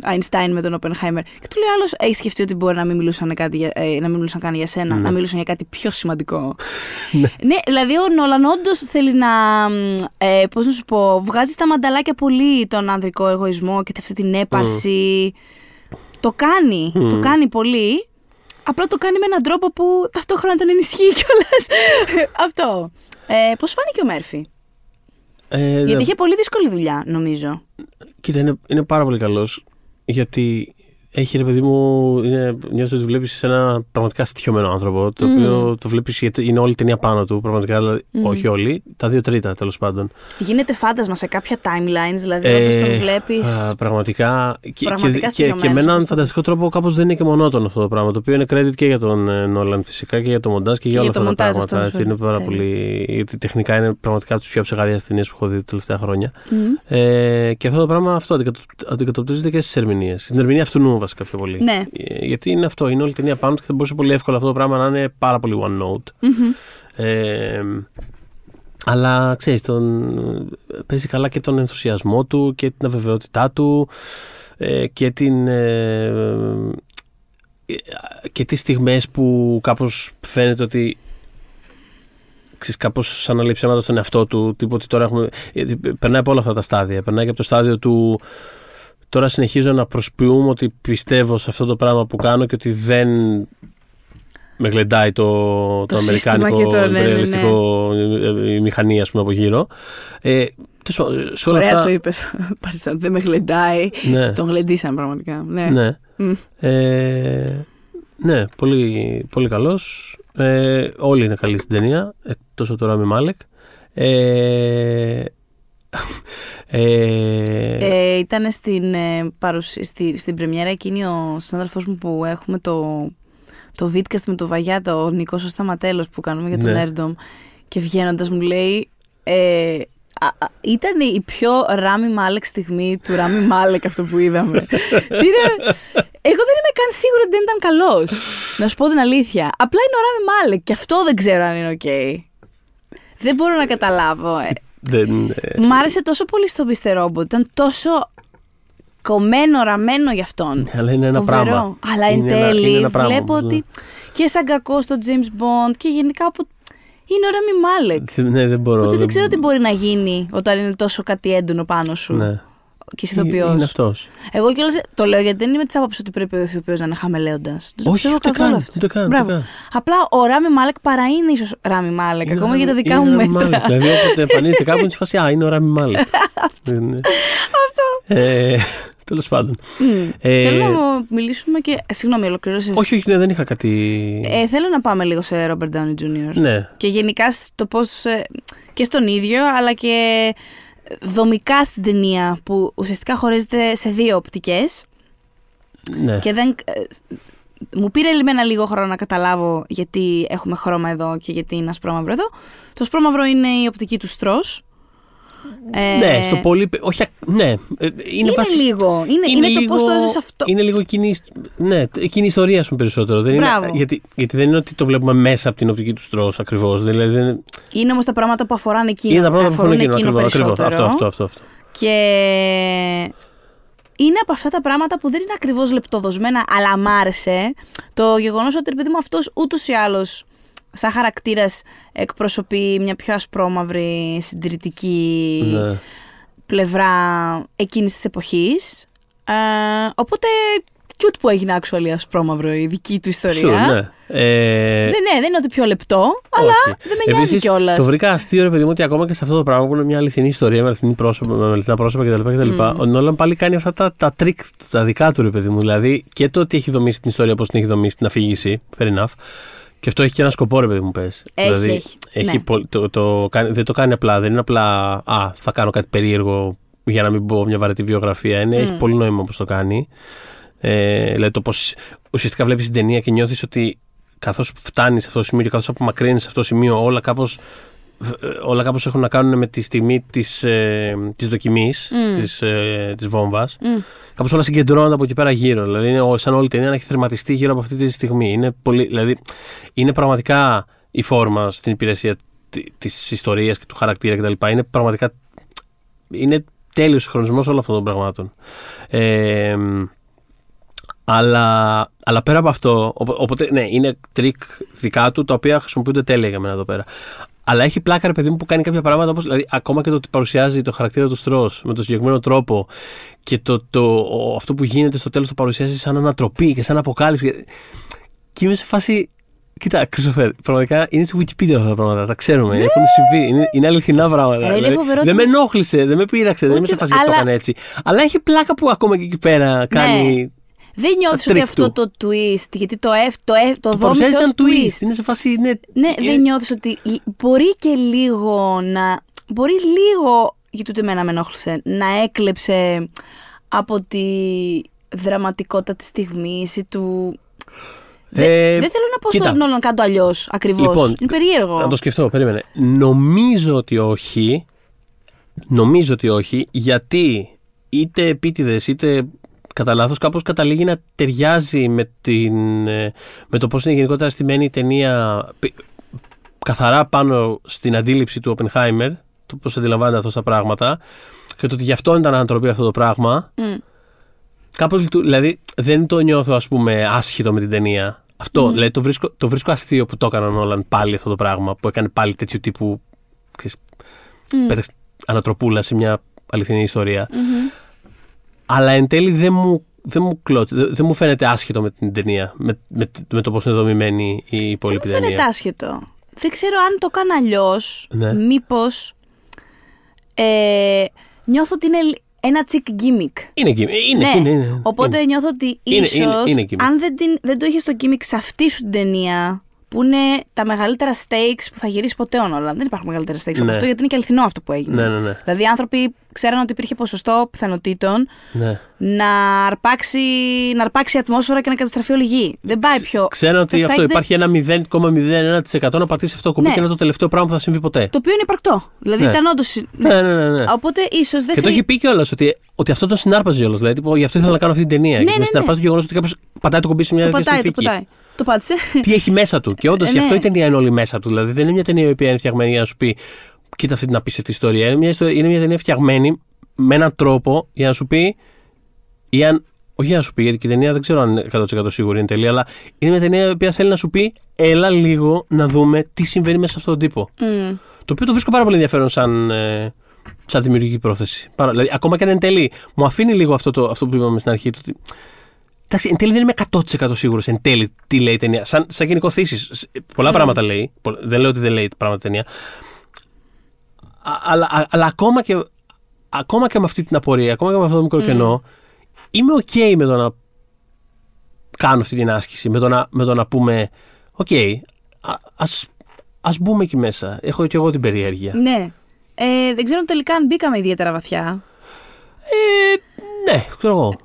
S2: Αϊνστάιν με τον Οπενχάιμερ. Και του λέει άλλος, έχεις σκεφτεί ότι μπορεί να μην μιλούσαν, κάτι, για- ε, να μην μιλούσαν καν για σένα,
S3: Ναι.
S2: να μιλούσαν για κάτι πιο σημαντικό; ναι, δηλαδή ο Νόλαν όντως θέλει να. μ, Ε, Πώς να σου πω, βγάζει στα μανταλάκια πολύ τον ανδρικό εγωισμό και αυτή την έπαρση. Το κάνει.
S3: Μμ.
S2: Το κάνει πολύ. Απλά το κάνει με έναν τρόπο που ταυτόχρονα τον ενισχύει κιόλας. Αυτό. Ε, Πώς φάνηκε ο Μέρφυ;
S3: Ε,
S2: Γιατί
S3: ναι.
S2: είχε πολύ δύσκολη δουλειά, νομίζω.
S3: Κοίτα, είναι, είναι πάρα πολύ καλός. Γιατί έχει ρε παιδί μου, είναι, νιώθω ότι βλέπεις ένα πραγματικά στοιχειωμένο άνθρωπο. Το
S2: Μμμ.
S3: οποίο το βλέπεις γιατί είναι όλη η ταινία πάνω του. Πραγματικά, δηλαδή,
S2: Μμμ.
S3: όχι όλοι, τα δύο τρίτα τέλος πάντων.
S2: Γίνεται φάντασμα σε κάποια timelines, δηλαδή
S3: Ε,
S2: όπως τον βλέπεις.
S3: α, πραγματικά. Και,
S2: Πραγματικά
S3: και, και, και
S2: στοιχειωμένος,
S3: με έναν
S2: όπως το
S3: φανταστικό τρόπο κάπως δεν είναι και μονότονο αυτό το πράγμα. Το οποίο είναι credit και για τον ε, Νόλαν φυσικά και για το μοντάζ και, για όλα
S2: για
S3: αυτά
S2: το
S3: τα
S2: μοντάζ
S3: πράγματα.
S2: αυτός,
S3: έτσι, είναι πάρα
S2: τέλειο.
S3: πολύ. Γιατί τεχνικά είναι πραγματικά από τις πιο ψεγάδιε ταινίες που έχω δει τα τελευταία χρόνια.
S2: Μμ.
S3: Ε, και αυτό το πράγμα αυτό αντικατοπ- αντικατοπτρίζεται και στις ερμηνείες. Στην ερμηνεία αυτού νου βασικά πιο πολύ.
S2: Ναι.
S3: Ε, γιατί είναι αυτό, είναι όλη η ταινία πάνω του και θα μπορούσε πολύ εύκολα αυτό το πράγμα να είναι πάρα πολύ one note.
S2: Μμμ.
S3: Ε, αλλά ξέρεις, τον, παίζει καλά και τον ενθουσιασμό του και την αβεβαιότητά του ε, και την... ε, ε, και τις στιγμές που κάπως φαίνεται ότι ξέρεις, κάπως σαν να λέει ψέματα στον εαυτό του τύπου ότι τώρα έχουμε γιατί περνάει από όλα αυτά τα στάδια περνάει και από το στάδιο του τώρα συνεχίζω να προσποιούμε ότι πιστεύω σε αυτό το πράγμα που κάνω και ότι δεν με γλεντάει το, το,
S2: Το σύστημα
S3: αμερικάνικο
S2: και το- ναι, ναι, ναι.
S3: ρεαλιστικό ε, η μηχανή ας πούμε από γύρω ε, τέλος πάντων, σε όλα
S2: Ωραία
S3: αυτά
S2: το είπες. Παριστά, δεν με γλεντάει.
S3: ναι,
S2: Τον γλεντήσαν πραγματικά. Ναι.
S3: ναι.
S2: Μμ.
S3: Ε, ναι, πολύ, πολύ καλός. Ε, όλοι είναι καλοί στην ταινία, εκτός από το Ράμι Μάλεκ. Ε, ε,
S2: Ε, ήταν στην, ε, παρουσ- στη, στην πρεμιέρα εκείνη ο συνάδελφός μου που έχουμε το, το vidcast με το Βαγιάτα, ο Νικός ο Σταματέλος που κάνουμε για τον
S3: Ναι.
S2: Έρντομ και βγαίνοντας μου λέει ε, α, α, ήταν η πιο Ράμι Μάλεκ στιγμή του Ράμι Μάλεκ αυτό που είδαμε. Τι είναι- Εγώ δεν είμαι καν σίγουρη ότι δεν ήταν καλός, να σου πω την αλήθεια. Απλά είναι ο Ράμι Μάλεκ και αυτό δεν ξέρω αν είναι οκ. Δεν μπορώ να καταλάβω. Ε.
S3: δεν, ε,
S2: Μ' άρεσε τόσο πολύ στο Mr. Robot. Ήταν τόσο κομμένο, ραμμένο για αυτόν.
S3: αλλά είναι ένα
S2: Φοβερό.
S3: πράγμα.
S2: Αλλά εν
S3: Είναι ένα- είναι
S2: τέλει
S3: ένα πράγμα
S2: βλέπω
S3: όμως,
S2: ότι και σαν κακό στο James Bond και γενικά όπου είναι ο Ράμι Μάλεκ.
S3: ναι, δεν μπορώ.
S2: Οπότε δεν ξέρω τι μπορεί να γίνει όταν είναι τόσο κάτι έντονο πάνω σου.
S3: Ναι.
S2: Και ηθοποιό.
S3: Είναι αυτός.
S2: Εγώ κιόλας το λέω γιατί δεν είμαι της άποψης ότι πρέπει ο ηθοποιός να είναι χαμελέοντας.
S3: Όχι, ούτε καν. Δεν το κάνω.
S2: Μπράβο. Απλά ο Ράμι Μάλεκ παρά είναι ίσως Ράμι Μάλεκ,
S3: Είναι
S2: ακόμα
S3: Ράμι-
S2: για τα δικά
S3: είναι
S2: μου
S3: Ράμι
S2: μέτρα.
S3: Μάλεκ. Δηλαδή, όποτε εμφανίζεται κάπου, είναι σε φάση Α, είναι ο Ράμι Μάλεκ. Είναι- Ε, Τέλος πάντων.
S2: Μμ.
S3: Ε,
S2: Θέλω να μιλήσουμε και. ε, Συγγνώμη, ολοκλήρωσε.
S3: Όχι, όχι, ναι, δεν είχα κάτι.
S2: Ε, θέλω να πάμε λίγο σε Robert Downey Jr.
S3: Ναι.
S2: Και γενικά στο πώς. και στον ίδιο, αλλά και δομικά στην ταινία που ουσιαστικά χωρίζεται σε δύο οπτικές
S3: ναι.
S2: και δεν. ε, μου πήρε εμένα λίγο χρόνο να καταλάβω γιατί έχουμε χρώμα εδώ και γιατί είναι ασπρόμαυρο εδώ. Το ασπρόμαυρο είναι η οπτική του στρος. Ε,
S3: Ναι, στο πολύ. Όχι, ακ- ναι. ε, Είναι,
S2: Είναι,
S3: βασι-
S2: λίγο. Είναι, είναι, το
S3: λίγο-
S2: πώς το έζησε αυτό.
S3: Είναι λίγο κοινή, ναι, εκείνη η ιστορία σου περισσότερο. Δεν είναι,
S2: Μπράβο.
S3: γιατί, γιατί δεν είναι ότι το βλέπουμε μέσα από την οπτική του στρό ακριβώς. Δηλαδή δεν είναι,
S2: Είναι όμως τα πράγματα που αφορούν εκείνο.
S3: είναι τα πράγματα που αφορούν εκείνο.
S2: εκείνο
S3: Ακριβώς, ακριβώς.
S2: περισσότερο.
S3: Αυτό, αυτό, αυτό, αυτό.
S2: Και είναι από αυτά τα πράγματα που δεν είναι ακριβώς λεπτοδοσμένα, αλλά μ' άρεσε το γεγονός ότι, ρε παιδί μου, αυτός ούτως ή άλλως σαν χαρακτήρας εκπροσωπεί μια πιο ασπρόμαυρη συντηρητική
S3: Ναι.
S2: πλευρά εκείνης της εποχής. Ε, οπότε, cute που έγινε actually ασπρόμαυρο η δική του ιστορία.
S3: Sure, ναι. Ε,
S2: Δεν, ναι, δεν είναι ό,τι πιο λεπτό, αλλά
S3: όχι.
S2: δεν με νοιάζει
S3: Επίσης,
S2: κιόλας.
S3: Το βρήκα αστείο, ρε παιδί μου, ότι ακόμα και σε αυτό το πράγμα που είναι μια αληθινή ιστορία με αληθινή πρόσωπα, με αληθινά πρόσωπα κτλ. κτλ.
S2: Μμ.
S3: Ο Νόλαν πάλι κάνει αυτά τα, τα τρίκ τα δικά του, ρε παιδί μου. Δηλαδή και το ότι έχει δομήσει την ιστορία όπως την έχει δομήσει την αφήγηση. Fair enough. Και αυτό έχει και ένα σκοπό, ρε παιδί μου, πες.
S2: Έχει,
S3: δηλαδή,
S2: έχει, ναι.
S3: πολ- το, το, κάνει- δεν το κάνει απλά. Δεν είναι απλά, α, θα κάνω κάτι περίεργο για να μην πω μια βαρετή βιογραφία. Είναι, Έχει
S2: Mm.
S3: πολύ νόημα όπως το κάνει. Ε, δηλαδή το πώς ουσιαστικά βλέπεις την ταινία και νιώθεις ότι καθώς φτάνεις σε αυτό το σημείο και καθώς απομακρύνεις σε αυτό το σημείο, όλα κάπως όλα κάπως έχουν να κάνουν με τη στιγμή της, ε, της δοκιμής
S2: Mm.
S3: της, ε, της βόμβας.
S2: Μμ.
S3: Κάπως όλα συγκεντρώνονται από εκεί πέρα γύρω. Δηλαδή είναι ο- σαν όλη η ταινία να έχει φορματιστεί γύρω από αυτή τη στιγμή. Είναι, πολύ, δηλαδή, είναι πραγματικά η φόρμα στην υπηρεσία τη- της ιστορίας και του χαρακτήρα κτλ. Είναι πραγματικά είναι τέλειος ο χρονισμός όλων αυτών των πραγμάτων. Ε, αλλά, αλλά πέρα από αυτό, οπο- οπότε ναι, είναι τρικ δικά του τα οποία χρησιμοποιούνται τέλεια για μένα εδώ πέρα. Αλλά έχει πλάκα, ρε παιδί μου, που κάνει κάποια πράγματα όπως, δηλαδή, ακόμα και το ότι παρουσιάζει το χαρακτήρα του Strauss με τον συγκεκριμένο τρόπο και το, το, ο- αυτό που γίνεται στο τέλος το παρουσιάζει σαν ανατροπή και σαν αποκάλυψη. Και είμαι σε φάση. Κοίτα, Κρίστοφερ, πραγματικά είναι στη Wikipedia αυτά τα πράγματα. Τα ξέρουμε. Έχουν συμβεί. Είναι, είναι αληθινά πράγματα.
S2: Ναι. Ρε, είναι
S3: Δηλαδή,
S2: φοβερό
S3: δεν
S2: ότι-
S3: με ενόχλησε, δεν με πείραξε, δεν είμαι
S2: Ούτε-
S3: σε φάση ότι το
S2: αλλά-
S3: έκανε έτσι. Αλλά έχει πλάκα που ακόμα και εκεί πέρα κάνει.
S2: Δεν νιώθεις
S3: Τα
S2: ότι
S3: trick
S2: αυτό
S3: του.
S2: το twist, γιατί το, F, το, F, το,
S3: Το
S2: δόμησε
S3: παρουσιάζει
S2: ως
S3: σαν
S2: twist.
S3: twist. Είναι σε φάση. Είναι,
S2: Ναι,
S3: είναι-
S2: δεν νιώθεις ότι λ- μπορεί και λίγο να. Μπορεί λίγο, γιατί ούτε εμένα με ενόχλησε, να έκλεψε από τη δραματικότητα της στιγμής ή του. Δε-
S3: Ε,
S2: δεν θέλω να πω
S3: κοίτα.
S2: στον Νόλαν κάτω αλλιώς ακριβώς.
S3: Λοιπόν,
S2: είναι περίεργο.
S3: Να το σκεφτώ, περίμενε. Νομίζω ότι όχι. Νομίζω ότι όχι, γιατί είτε επίτηδες είτε κατά λάθος κάπως καταλήγει να ταιριάζει με, την, ε, με το πώς είναι γενικότερα στημένη η ταινία πι- καθαρά πάνω στην αντίληψη του Oppenheimer, το πώς αντιλαμβάνεται αυτό τα πράγματα και το ότι γι' αυτό ήταν ανατροπή αυτό το πράγμα.
S2: Μμ.
S3: Κάπως, λειτου- δηλαδή δεν το νιώθω ας πούμε άσχετο με την ταινία. Αυτό,
S2: Μμμ.
S3: δηλαδή το βρίσκω, το βρίσκω αστείο που το έκαναν όλαν πάλι αυτό το πράγμα, που έκανε πάλι τέτοιου τύπου ξέρεις,
S2: Μμ.
S3: πέταξε ανατροπούλα σε μια αληθινή ιστορία.
S2: Μμμ.
S3: Αλλά εν τέλει δεν μου, δεν μου, κλώτσε, δεν, δεν μου φαίνεται άσχετο με την ταινία, με, με, με το πώς είναι δομημένη η
S2: Δεν
S3: υπόλοιπη
S2: μου φαίνεται
S3: ταινία.
S2: άσχετο. Δεν ξέρω αν το κάνω αλλιώς.
S3: Ναι.
S2: Μήπως. Ε, νιώθω ότι είναι ένα τσικ gimmick.
S3: Είναι εκεί. Είναι,
S2: ναι.
S3: είναι, είναι,
S2: Οπότε
S3: είναι.
S2: νιώθω ότι
S3: Είναι-
S2: ίσως.
S3: είναι- είναι gimmick.
S2: αν δεν, την, δεν το είχες στο gimmick σε αυτή σου την ταινία, που είναι τα μεγαλύτερα stakes που θα γυρίσεις ποτέ ο Νόλαν. Δεν υπάρχουν μεγαλύτερα stakes από
S3: Ναι.
S2: αυτό, γιατί είναι και αληθινό αυτό που έγινε.
S3: Ναι, ναι, ναι.
S2: Δηλαδή, οι άνθρωποι ξέραν ότι υπήρχε ποσοστό πιθανότητων
S3: ναι.
S2: να αρπάξει, να αρπάξει η ατμόσφαιρα και να καταστραφεί όλη η γη. Δεν πάει πιο.
S3: Ξέρω ότι
S2: Τα
S3: αυτό
S2: stakes δεν-
S3: υπάρχει ένα 0,01% να πατήσει αυτό το κουμπί
S2: Ναι.
S3: και είναι το τελευταίο πράγμα που θα συμβεί ποτέ.
S2: Το οποίο είναι υπαρκτό. Δηλαδή,
S3: Ναι.
S2: ήταν όντω.
S3: Ναι, ναι, ναι. ναι.
S2: Οπότε ίσως δεν
S3: Και το
S2: χρει-
S3: έχει πει κιόλας ότι, ότι αυτό τον συνάρπαζε κιόλας. Δηλαδή, τύπου, γι' αυτό ήθελα να κάνω αυτή την ταινία.
S2: Ναι,
S3: γιατί
S2: ναι,
S3: με
S2: ναι.
S3: συναρπάζει το γεγονός ότι κάποιος πατάει το κουμπί σε μια
S2: Το
S3: τέτοια
S2: πατάει, το
S3: συνθήκη.
S2: πατάει. Το πάτησε.
S3: Τι έχει μέσα του. Και όντως
S2: Ε,
S3: γι' αυτό
S2: ναι.
S3: η ταινία είναι όλη μέσα του. Δηλαδή, δεν είναι μια ταινία η οποία είναι φτιαγμένη για να σου πει Κοίτα αυτή την απίστευτη ιστορία. Είναι μια, ιστορία- είναι μια ταινία φτιαγμένη με έναν τρόπο για να σου πει. Ή αν, όχι για να σου πει, γιατί και η ταινία δεν ξέρω αν είναι 100% σίγουρη είναι τελεία, αλλά είναι μια ταινία η οποία θέλει να σου πει, έλα λίγο να δούμε τι συμβαίνει μέσα σε αυτόν τον τύπο.
S2: Μμ.
S3: Το οποίο το βρίσκω πάρα πολύ ενδιαφέρον σαν, ε, σαν δημιουργική πρόθεση. Παρά, δηλαδή, ακόμα και αν εν τέλει μου αφήνει λίγο αυτό, το, αυτό που είπαμε στην αρχή. Το, ότι, εντάξει, εν τέλει δεν είμαι 100% σίγουρος εν τέλει τι λέει η ταινία. Σαν, σαν γενικό θύση. Πολλά
S2: Mm.
S3: πράγματα λέει. Πο- Δεν λέω ότι δεν λέει πράγματα η ταινία. Α, αλλά, α- αλλά ακόμα, και, ακόμα και με αυτή την απορία, ακόμα και με αυτό το μικρό
S2: Mm.
S3: κενό, είμαι OK με το να κάνω αυτή την άσκηση. Με το να, με το να πούμε, OK, α, ας, ας μπούμε εκεί μέσα. Έχω και εγώ την περιέργεια.
S2: Ναι. Ε, δεν ξέρω τελικά αν μπήκαμε ιδιαίτερα βαθιά.
S3: Ε, ναι, ξέρω εγώ.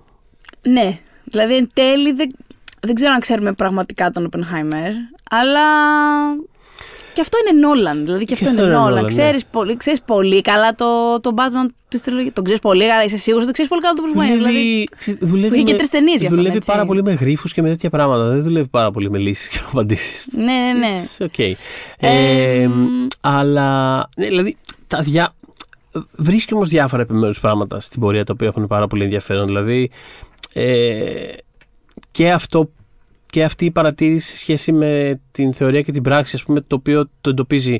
S2: Ναι. Δηλαδή εν τέλει δεν, δεν ξέρω αν ξέρουμε πραγματικά τον Οπενχάιμερ, αλλά και αυτό είναι Νόλαν. Δηλαδή και αυτό είναι
S3: είναι
S2: Νόλαν.
S3: Nolan,
S2: Ξέρεις, πολύ, ξέρεις πολύ καλά το, το Batman της τριλογίας. Τον ξέρεις πολύ καλά. Είσαι σίγουρος ότι ξέρεις πολύ καλά το Bruce Wayne. Δηλαδή,
S3: δουλεύει
S2: που είχε και
S3: με-
S2: τρεις ταινίες γι' αυτόν,
S3: Δουλεύει
S2: έτσι.
S3: πάρα πολύ με γρίφους και με τέτοια πράγματα. Δεν δουλεύει πάρα πολύ με λύσεις και απαντήσεις.
S2: ναι, ναι, ναι.
S3: Οκ. Ε,
S2: Ε,
S3: αλλά. Ναι, δηλαδή. Τα διά... Βρίσκει όμως διάφορα επιμέρους πράγματα στην πορεία τα οποία έχουν πάρα πολύ ενδιαφέρον. Δηλαδή. Ε, και αυτό και αυτή η παρατήρηση σε σχέση με την θεωρία και την πράξη, ας πούμε, το οποίο το εντοπίζει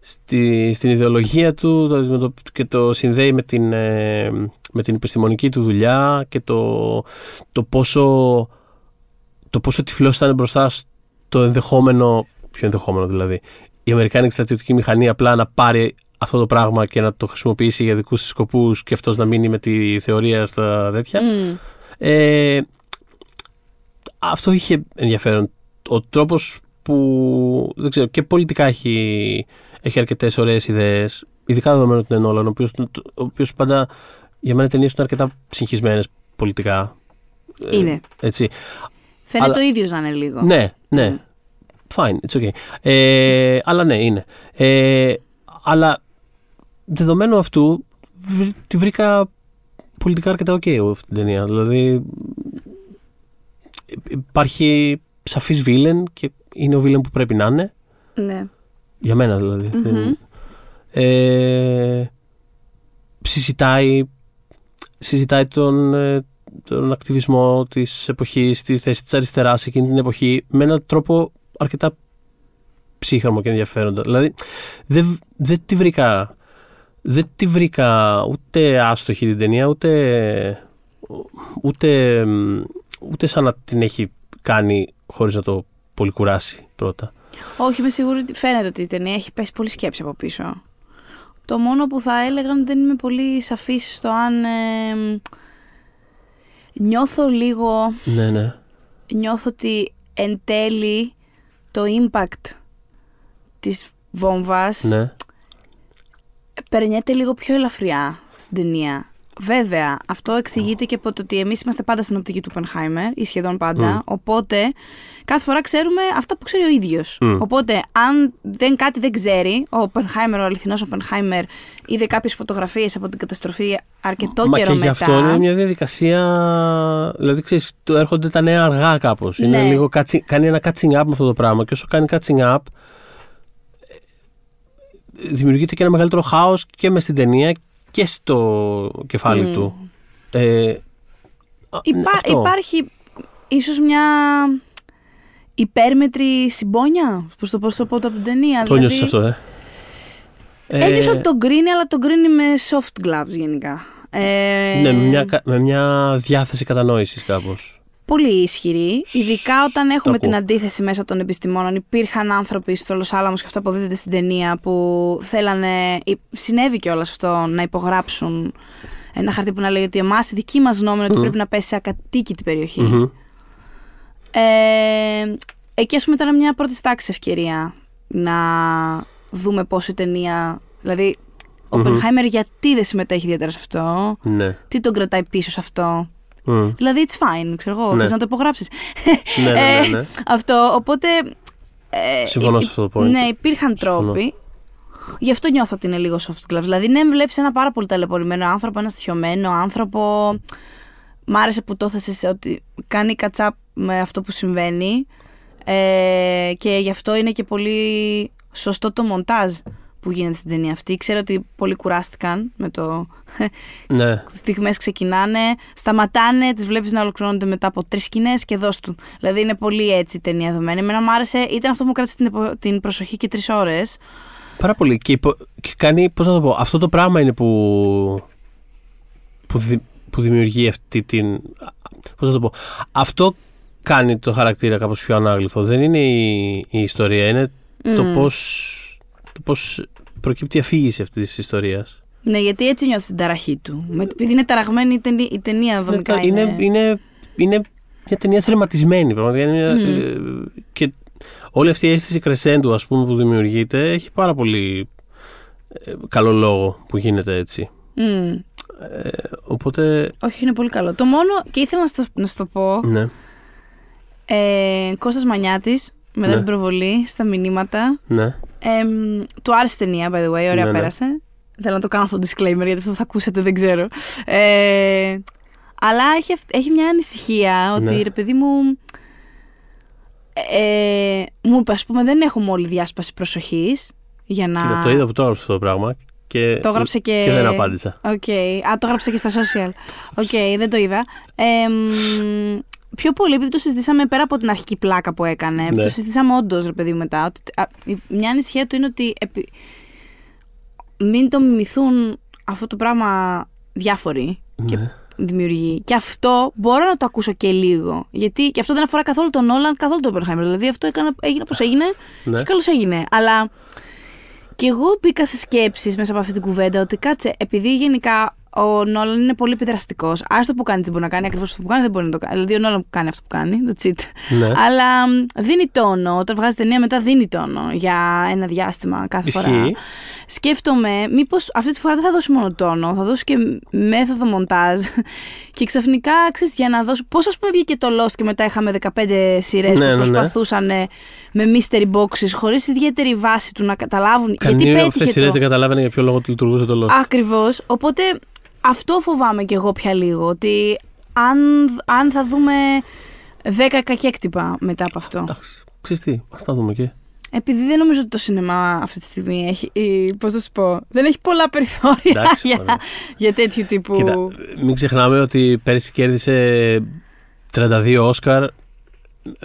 S3: στη, στην ιδεολογία του το, με το- και το συνδέει με την, ε, με την επιστημονική του δουλειά και το, το πόσο το πόσο τυφλός ήταν μπροστά στο ενδεχόμενο, ποιο ενδεχόμενο δηλαδή, η Αμερικάνικη στρατιωτική μηχανή απλά να πάρει αυτό το πράγμα και να το χρησιμοποιήσει για δικούς της σκοπούς και αυτός να μείνει με τη θεωρία στα τέτοια.
S2: Μμ.
S3: Ε, αυτό είχε ενδιαφέρον. Ο τρόπος που δεν ξέρω, και πολιτικά έχει, έχει αρκετές ωραίες ιδέες. Ειδικά δεδομένου ότι είναι Νόλαν, ο οποίος ο οποίος πάντα για μένα οι ταινίες του είναι αρκετά συγχυσμένες πολιτικά. Ε,
S2: Είναι.
S3: έτσι.
S2: Φαίνεται
S3: αλλά-
S2: το ίδιος να είναι λίγο.
S3: Ναι, ναι.
S2: Μμ.
S3: Fine, it's okay. Ε, αλλά ναι, είναι. Ε, αλλά δεδομένου αυτού, βρ- τη βρήκα πολιτικά αρκετά ok εγώ αυτή την ταινία. Δηλαδή, υπάρχει σαφής βίλεν και είναι ο βίλεν που πρέπει να είναι.
S2: Ναι.
S3: Για μένα δηλαδή.
S2: Μμμ.
S3: Ε, συζητάει, συζητάει τον, ε, τον ακτιβισμό της εποχής, τη θέση της αριστεράς εκείνη την εποχή με έναν τρόπο αρκετά ψύχαρμο και ενδιαφέροντα. Δηλαδή δεν, δεν τη βρήκα δεν τη βρήκα ούτε άστοχη την ταινία ούτε ούτε, ούτε σαν να την έχει κάνει χωρίς να το πολύ κουράσει πρώτα.
S2: Όχι, είμαι σίγουρη ότι φαίνεται ότι η ταινία έχει πέσει πολύ σκέψη από πίσω. Το μόνο που θα έλεγα είναι ότι δεν είμαι πολύ σαφής στο αν ε, νιώθω λίγο,
S3: Ναι, ναι.
S2: νιώθω ότι εν τέλει το impact της βόμβας
S3: ναι.
S2: περνιέται λίγο πιο ελαφριά στην ταινία. Βέβαια, αυτό εξηγείται και από το ότι εμείς είμαστε πάντα στην οπτική του Oppenheimer ή σχεδόν πάντα.
S3: Μμ.
S2: Οπότε, κάθε φορά ξέρουμε αυτά που ξέρει ο ίδιος.
S3: Μμ.
S2: Οπότε, αν δεν, κάτι δεν ξέρει, ο Oppenheimer, ο αληθινός Oppenheimer, είδε κάποιες φωτογραφίες από την καταστροφή αρκετό
S3: Μα
S2: καιρό
S3: και γι'
S2: μετά.
S3: αυτό είναι μια διαδικασία. Δηλαδή, ξέρεις, το έρχονται τα νέα αργά κάπως. Είναι
S2: Ναι.
S3: λίγο catching- κάνει ένα catching up με αυτό το πράγμα. Και όσο κάνει catching up, ε, δημιουργείται και ένα μεγαλύτερο χάος και μες στην ταινία και στο κεφάλι
S2: Μμ.
S3: του. Ε, α, ναι,
S2: Υπά-
S3: αυτό.
S2: Υπάρχει ίσως μια υπέρμετρη συμπόνια, πώς το πώς το πω από την ταινία.
S3: Το
S2: δηλαδή...
S3: νιώσεις αυτό, ε;
S2: Ένιωσα
S3: Ε,
S2: ότι τον κρίνει, αλλά τον κρίνει με soft gloves γενικά. Ε,
S3: Ναι, με μια, κα- με μια διάθεση κατανόησης κάπως.
S2: Πολύ ισχυρή. Ειδικά όταν έχουμε
S3: ακούω.
S2: την αντίθεση μέσα των επιστημόνων. Υπήρχαν άνθρωποι στο Λος Άλαμος και αυτό αποδίδεται στην ταινία που θέλανε. Συνέβη κιόλας αυτό να υπογράψουν ένα χαρτί που να λέει ότι εμάς η δική μας γνώμη είναι ότι
S3: Μμ.
S2: πρέπει να πέσει σε ακατοίκητη περιοχή.
S3: Μμμ.
S2: Ε, εκεί, ας πούμε, ήταν μια πρώτης τάξης ευκαιρία να δούμε πόσο η ταινία. Δηλαδή, ο
S3: Μμμ.
S2: Oppenheimer γιατί δεν συμμετέχει ιδιαίτερα σε αυτό,
S3: Ναι.
S2: τι τον κρατάει πίσω σε αυτό;
S3: Μμ.
S2: Δηλαδή, it's fine, ξέρω εγώ,
S3: Ναι.
S2: θες να το υπογράψεις.
S3: Ναι, ναι,
S2: Ε,
S3: ναι, ναι.
S2: Αυτό, οπότε. ε,
S3: Συμφωνώ
S2: υ-
S3: σε αυτό το point.
S2: Ναι, υπήρχαν
S3: Συμφωνώ.
S2: τρόποι. Γι' αυτό νιώθω ότι είναι λίγο soft gloves. Δηλαδή, ναι, βλέπεις ένα πάρα πολύ ταλαιπωρημένο άνθρωπο, ένα στοιχειωμένο άνθρωπο. Μ' άρεσε που το έθεσε ότι κάνει catch-up με αυτό που συμβαίνει. Ε, και γι' αυτό είναι και πολύ σωστό το μοντάζ που γίνεται στην ταινία αυτή. Ξέρω ότι πολλοί κουράστηκαν με το
S3: ναι.
S2: στιγμές ξεκινάνε, σταματάνε, τις βλέπεις να ολοκληρώνονται μετά από τρεις σκηνές και δώσ' του. Δηλαδή είναι πολύ έτσι η ταινία δομένη. Εμένα μου άρεσε, ήταν αυτό που μου κράτησε την, επο- την προσοχή και τρεις ώρες.
S3: Πάρα πολύ. Και, υπο- και κάνει, πώς να το πω, αυτό το πράγμα είναι που, που, δη- που δημιουργεί αυτή την... Πώς να το πω. Αυτό κάνει το χαρακτήρα κάπως πιο ανάγλυφο. Δεν είναι η, η ιστορία, είναι το
S2: Μμ.
S3: πώς, το πώς προκύπτει η αφήγηση αυτής της ιστορίας.
S2: Ναι, γιατί έτσι νιώθεις την ταραχή του. Με, επειδή είναι ταραγμένη η ταινία, η ταινία δομικά.
S3: είναι,
S2: Είναι,
S3: είναι, είναι μια ταινία θρηματισμένη πραγματικά. Είναι μια-
S2: Μμμ.
S3: ε, και όλη αυτή η αίσθηση κρεσέντου ας πούμε που δημιουργείται έχει πάρα πολύ ε, καλό λόγο που γίνεται έτσι.
S2: Μμ.
S3: Ε, οπότε,
S2: Όχι, είναι πολύ καλό. Το μόνο, και ήθελα να σου το, να σου το πω,
S3: ναι,
S2: ε, Κώστας Μανιάτης, μετά
S3: Ναι.
S2: την προβολή, στα μηνύματα,
S3: ναι.
S2: Ε, του άρεσε η ταινία, by the way, ωραία
S3: Ναι, ναι.
S2: πέρασε. Θέλω να το κάνω αυτό το disclaimer γιατί αυτό θα ακούσετε, δεν ξέρω. Ε, αλλά έχει, αυ- έχει μια ανησυχία ότι
S3: Ναι.
S2: ρε παιδί μου. Ε, μου είπε, ας πούμε, δεν έχουμε όλη διάσπαση προσοχής για να.
S3: Κοίτα, το είδα που το έγραψε αυτό το πράγμα και,
S2: Το έγραψε και.
S3: και δεν απάντησα.
S2: Οκ. Α, το έγραψε και στα social. OK, δεν το είδα. Ε, μ, πιο πολύ, επειδή το συζητήσαμε πέρα από την αρχική πλάκα που έκανε,
S3: Ναι.
S2: το συζητήσαμε όντως, ρε παιδί μου, μετά. Ότι, α, η- μια ανησυχία του είναι ότι επί- μην το μιμηθούν αυτό το πράγμα διάφοροι και
S3: Ναι.
S2: δημιουργοί. Και αυτό μπορώ να το ακούσω και λίγο. Γιατί και αυτό δεν αφορά καθόλου τον Νόλαν, καθόλου τον Oppenheimer. Δηλαδή αυτό έκανε, έγινε όπως έγινε
S3: Ναι.
S2: και καλώς έγινε. Αλλά και εγώ μπήκα σε σκέψεις μέσα από αυτή την κουβέντα ότι κάτσε, επειδή γενικά ο Νόλαν είναι πολύ επιδραστικός. Άστο που κάνει, τι μπορεί να κάνει, ακριβώς αυτό που κάνει δεν μπορεί να το κάνει. Δηλαδή ο Νόλαν που κάνει αυτό που κάνει, that's it.
S3: Ναι.
S2: Αλλά μ, δίνει τόνο. Όταν βγάζει ταινία, μετά δίνει τόνο για ένα διάστημα κάθε φορά.
S3: Ισχύει.
S2: Σκέφτομαι, μήπως αυτή τη φορά δεν θα δώσει μόνο τόνο, θα δώσει και μέθοδο μοντάζ. και ξαφνικά, ξέρεις, για να δώσει. Πώς, ας πούμε, βγήκε το Lost και μετά είχαμε 15 σειρές
S3: Ναι,
S2: που
S3: ναι, ναι.
S2: προσπαθούσαν ε, με mystery boxes, χωρίς ιδιαίτερη βάση του να καταλάβουν.
S3: Κανένα
S2: γιατί
S3: από αυτές τις
S2: πέτυχε
S3: σειρές
S2: το.
S3: δεν καταλάβαινε για ποιο λόγο λειτουργούσε το λόγο.
S2: Ακριβώς. Οπότε αυτό φοβάμαι κι εγώ πια λίγο. Ότι αν, αν θα δούμε 10 κακέκτυπα μετά από αυτό.
S3: Εντάξει, ξέρεις τι, ας τα δούμε και.
S2: Επειδή δεν νομίζω ότι το σινεμά αυτή τη στιγμή έχει. Πώς θα σου πω. Δεν έχει πολλά περιθώρια
S3: Εντάξει,
S2: για,
S3: ωραία.
S2: για τέτοιου τύπου.
S3: Κοίτα, μην ξεχνάμε ότι πέρυσι κέρδισε 32 Όσκαρ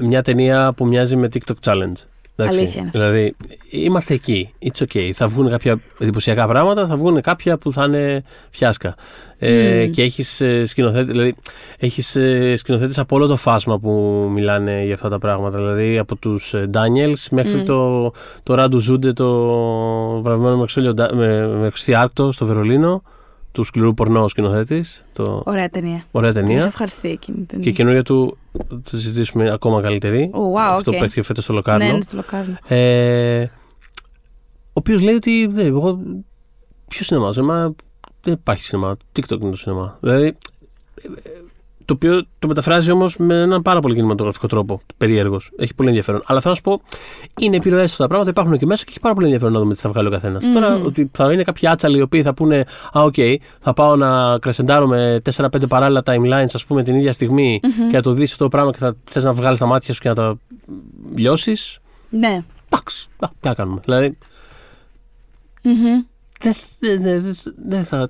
S3: μια ταινία που μοιάζει με TikTok Challenge. Εντάξει,
S2: Αλήθεια είναι αυτό.
S3: Δηλαδή, είμαστε εκεί. It's okay. Θα βγουν κάποια εντυπωσιακά πράγματα, θα βγουν κάποια που θα είναι φιάσκα. Ε,
S2: Μμμ.
S3: και έχεις ε, σκηνοθέτη, δηλαδή, έχεις ε, σκηνοθέτες από όλο το φάσμα που μιλάνε για αυτά τα πράγματα. Δηλαδή, από τους ε, Daniels μέχρι
S2: Μμ.
S3: το, το Ράντου Ζούντε, το βραβευμένο με, Χρυσόλιο Ντα- με, με Χρυσή Άρκτο στο Βερολίνο, του σκληρού πορνό σκηνοθέτης. Το...
S2: Ωραία ταινία.
S3: Ωραία
S2: Την
S3: ταινία.
S2: έχω ευχαριστηθεί εκείνη την
S3: Και
S2: ταινία.
S3: η καινούργια του θα συζητήσουμε ακόμα καλύτερη.
S2: Ω, wow,
S3: Αυτό
S2: οκ.
S3: που παίχτηκε φέτος στο
S2: Ναι,
S3: Λοκάρνο.
S2: είναι στο Λοκάρνο.
S3: Ε, ο οποίος λέει ότι δεν, εγώ, ποιο σινεμά, σινεμά, δεν υπάρχει σινεμά. TikTok είναι το σινεμά. Δηλαδή, ε, το οποίο το μεταφράζει όμως με έναν πάρα πολύ κινηματογραφικό τρόπο. Περίεργος. Έχει πολύ ενδιαφέρον. Αλλά θέλω να σου πω, είναι επιρροές αυτά τα πράγματα, υπάρχουν εκεί μέσα και έχει πάρα πολύ ενδιαφέρον να δούμε τι θα βγάλει ο καθένας.
S2: Μμμ.
S3: Τώρα, ότι θα είναι κάποιοι άτσαλοι οι οποίοι θα πούνε, Α, οκ, θα πάω να κρεσεντάρω με 4-5 παράλληλα timelines, ας πούμε, την ίδια στιγμή και να το δεις αυτό το πράγμα και θα θες να βγάλεις τα μάτια σου και να τα λιώσεις.
S2: Ναι.
S3: Εντάξει, α, τι να κάνουμε. Δηλαδή,
S2: Μμμ.
S3: δεν δεν- δεν- δεν θα.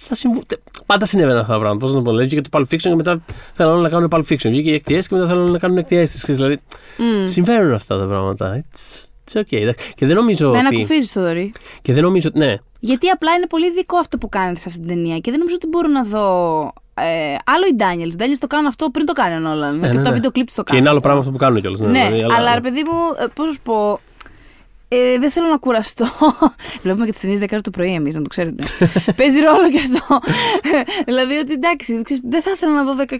S3: Θα συμβού... τε- Πάντα συνέβαιναν αυτά τα πράγματα. Πώς να το πω. Δηλαδή, και το Pulp Fiction και μετά θέλουν να κάνουν Pulp Fiction. Βγήκε η έκτη αίσθηση και μετά θέλουν να κάνουν έκτη αίσθηση. Δηλαδή,
S2: Μμ.
S3: συμβαίνουν αυτά τα πράγματα. It's, it's okay. εντάξει. Και δεν νομίζω
S2: Με
S3: ότι.
S2: ανακουφίζει το δωρή.
S3: Και δεν νομίζω ότι. Ναι,
S2: Γιατί απλά είναι πολύ δικό αυτό που κάνετε σε αυτή την ταινία και δεν νομίζω ότι μπορώ να δω. Ε, άλλο οι Daniels. Οι Daniels το κάνουν αυτό πριν το κάνει ο Νόλαν.
S3: Ναι,
S2: και
S3: ναι,
S2: τα
S3: ναι.
S2: βίντεο κλιπ το
S3: και
S2: κάνουν.
S3: είναι άλλο
S2: αυτό.
S3: πράγμα αυτό που κάνουν κιόλας.
S2: Ναι, αλλά ρε παιδί μου, ε, πώς να σου πω. Ε, δεν θέλω να κουραστώ. Βλέπουμε και τις ταινίες 10 το πρωί εμείς, να το ξέρετε. Παίζει ρόλο και αυτό. δηλαδή ότι εντάξει, ξέρεις, δεν θα ήθελα να δω 10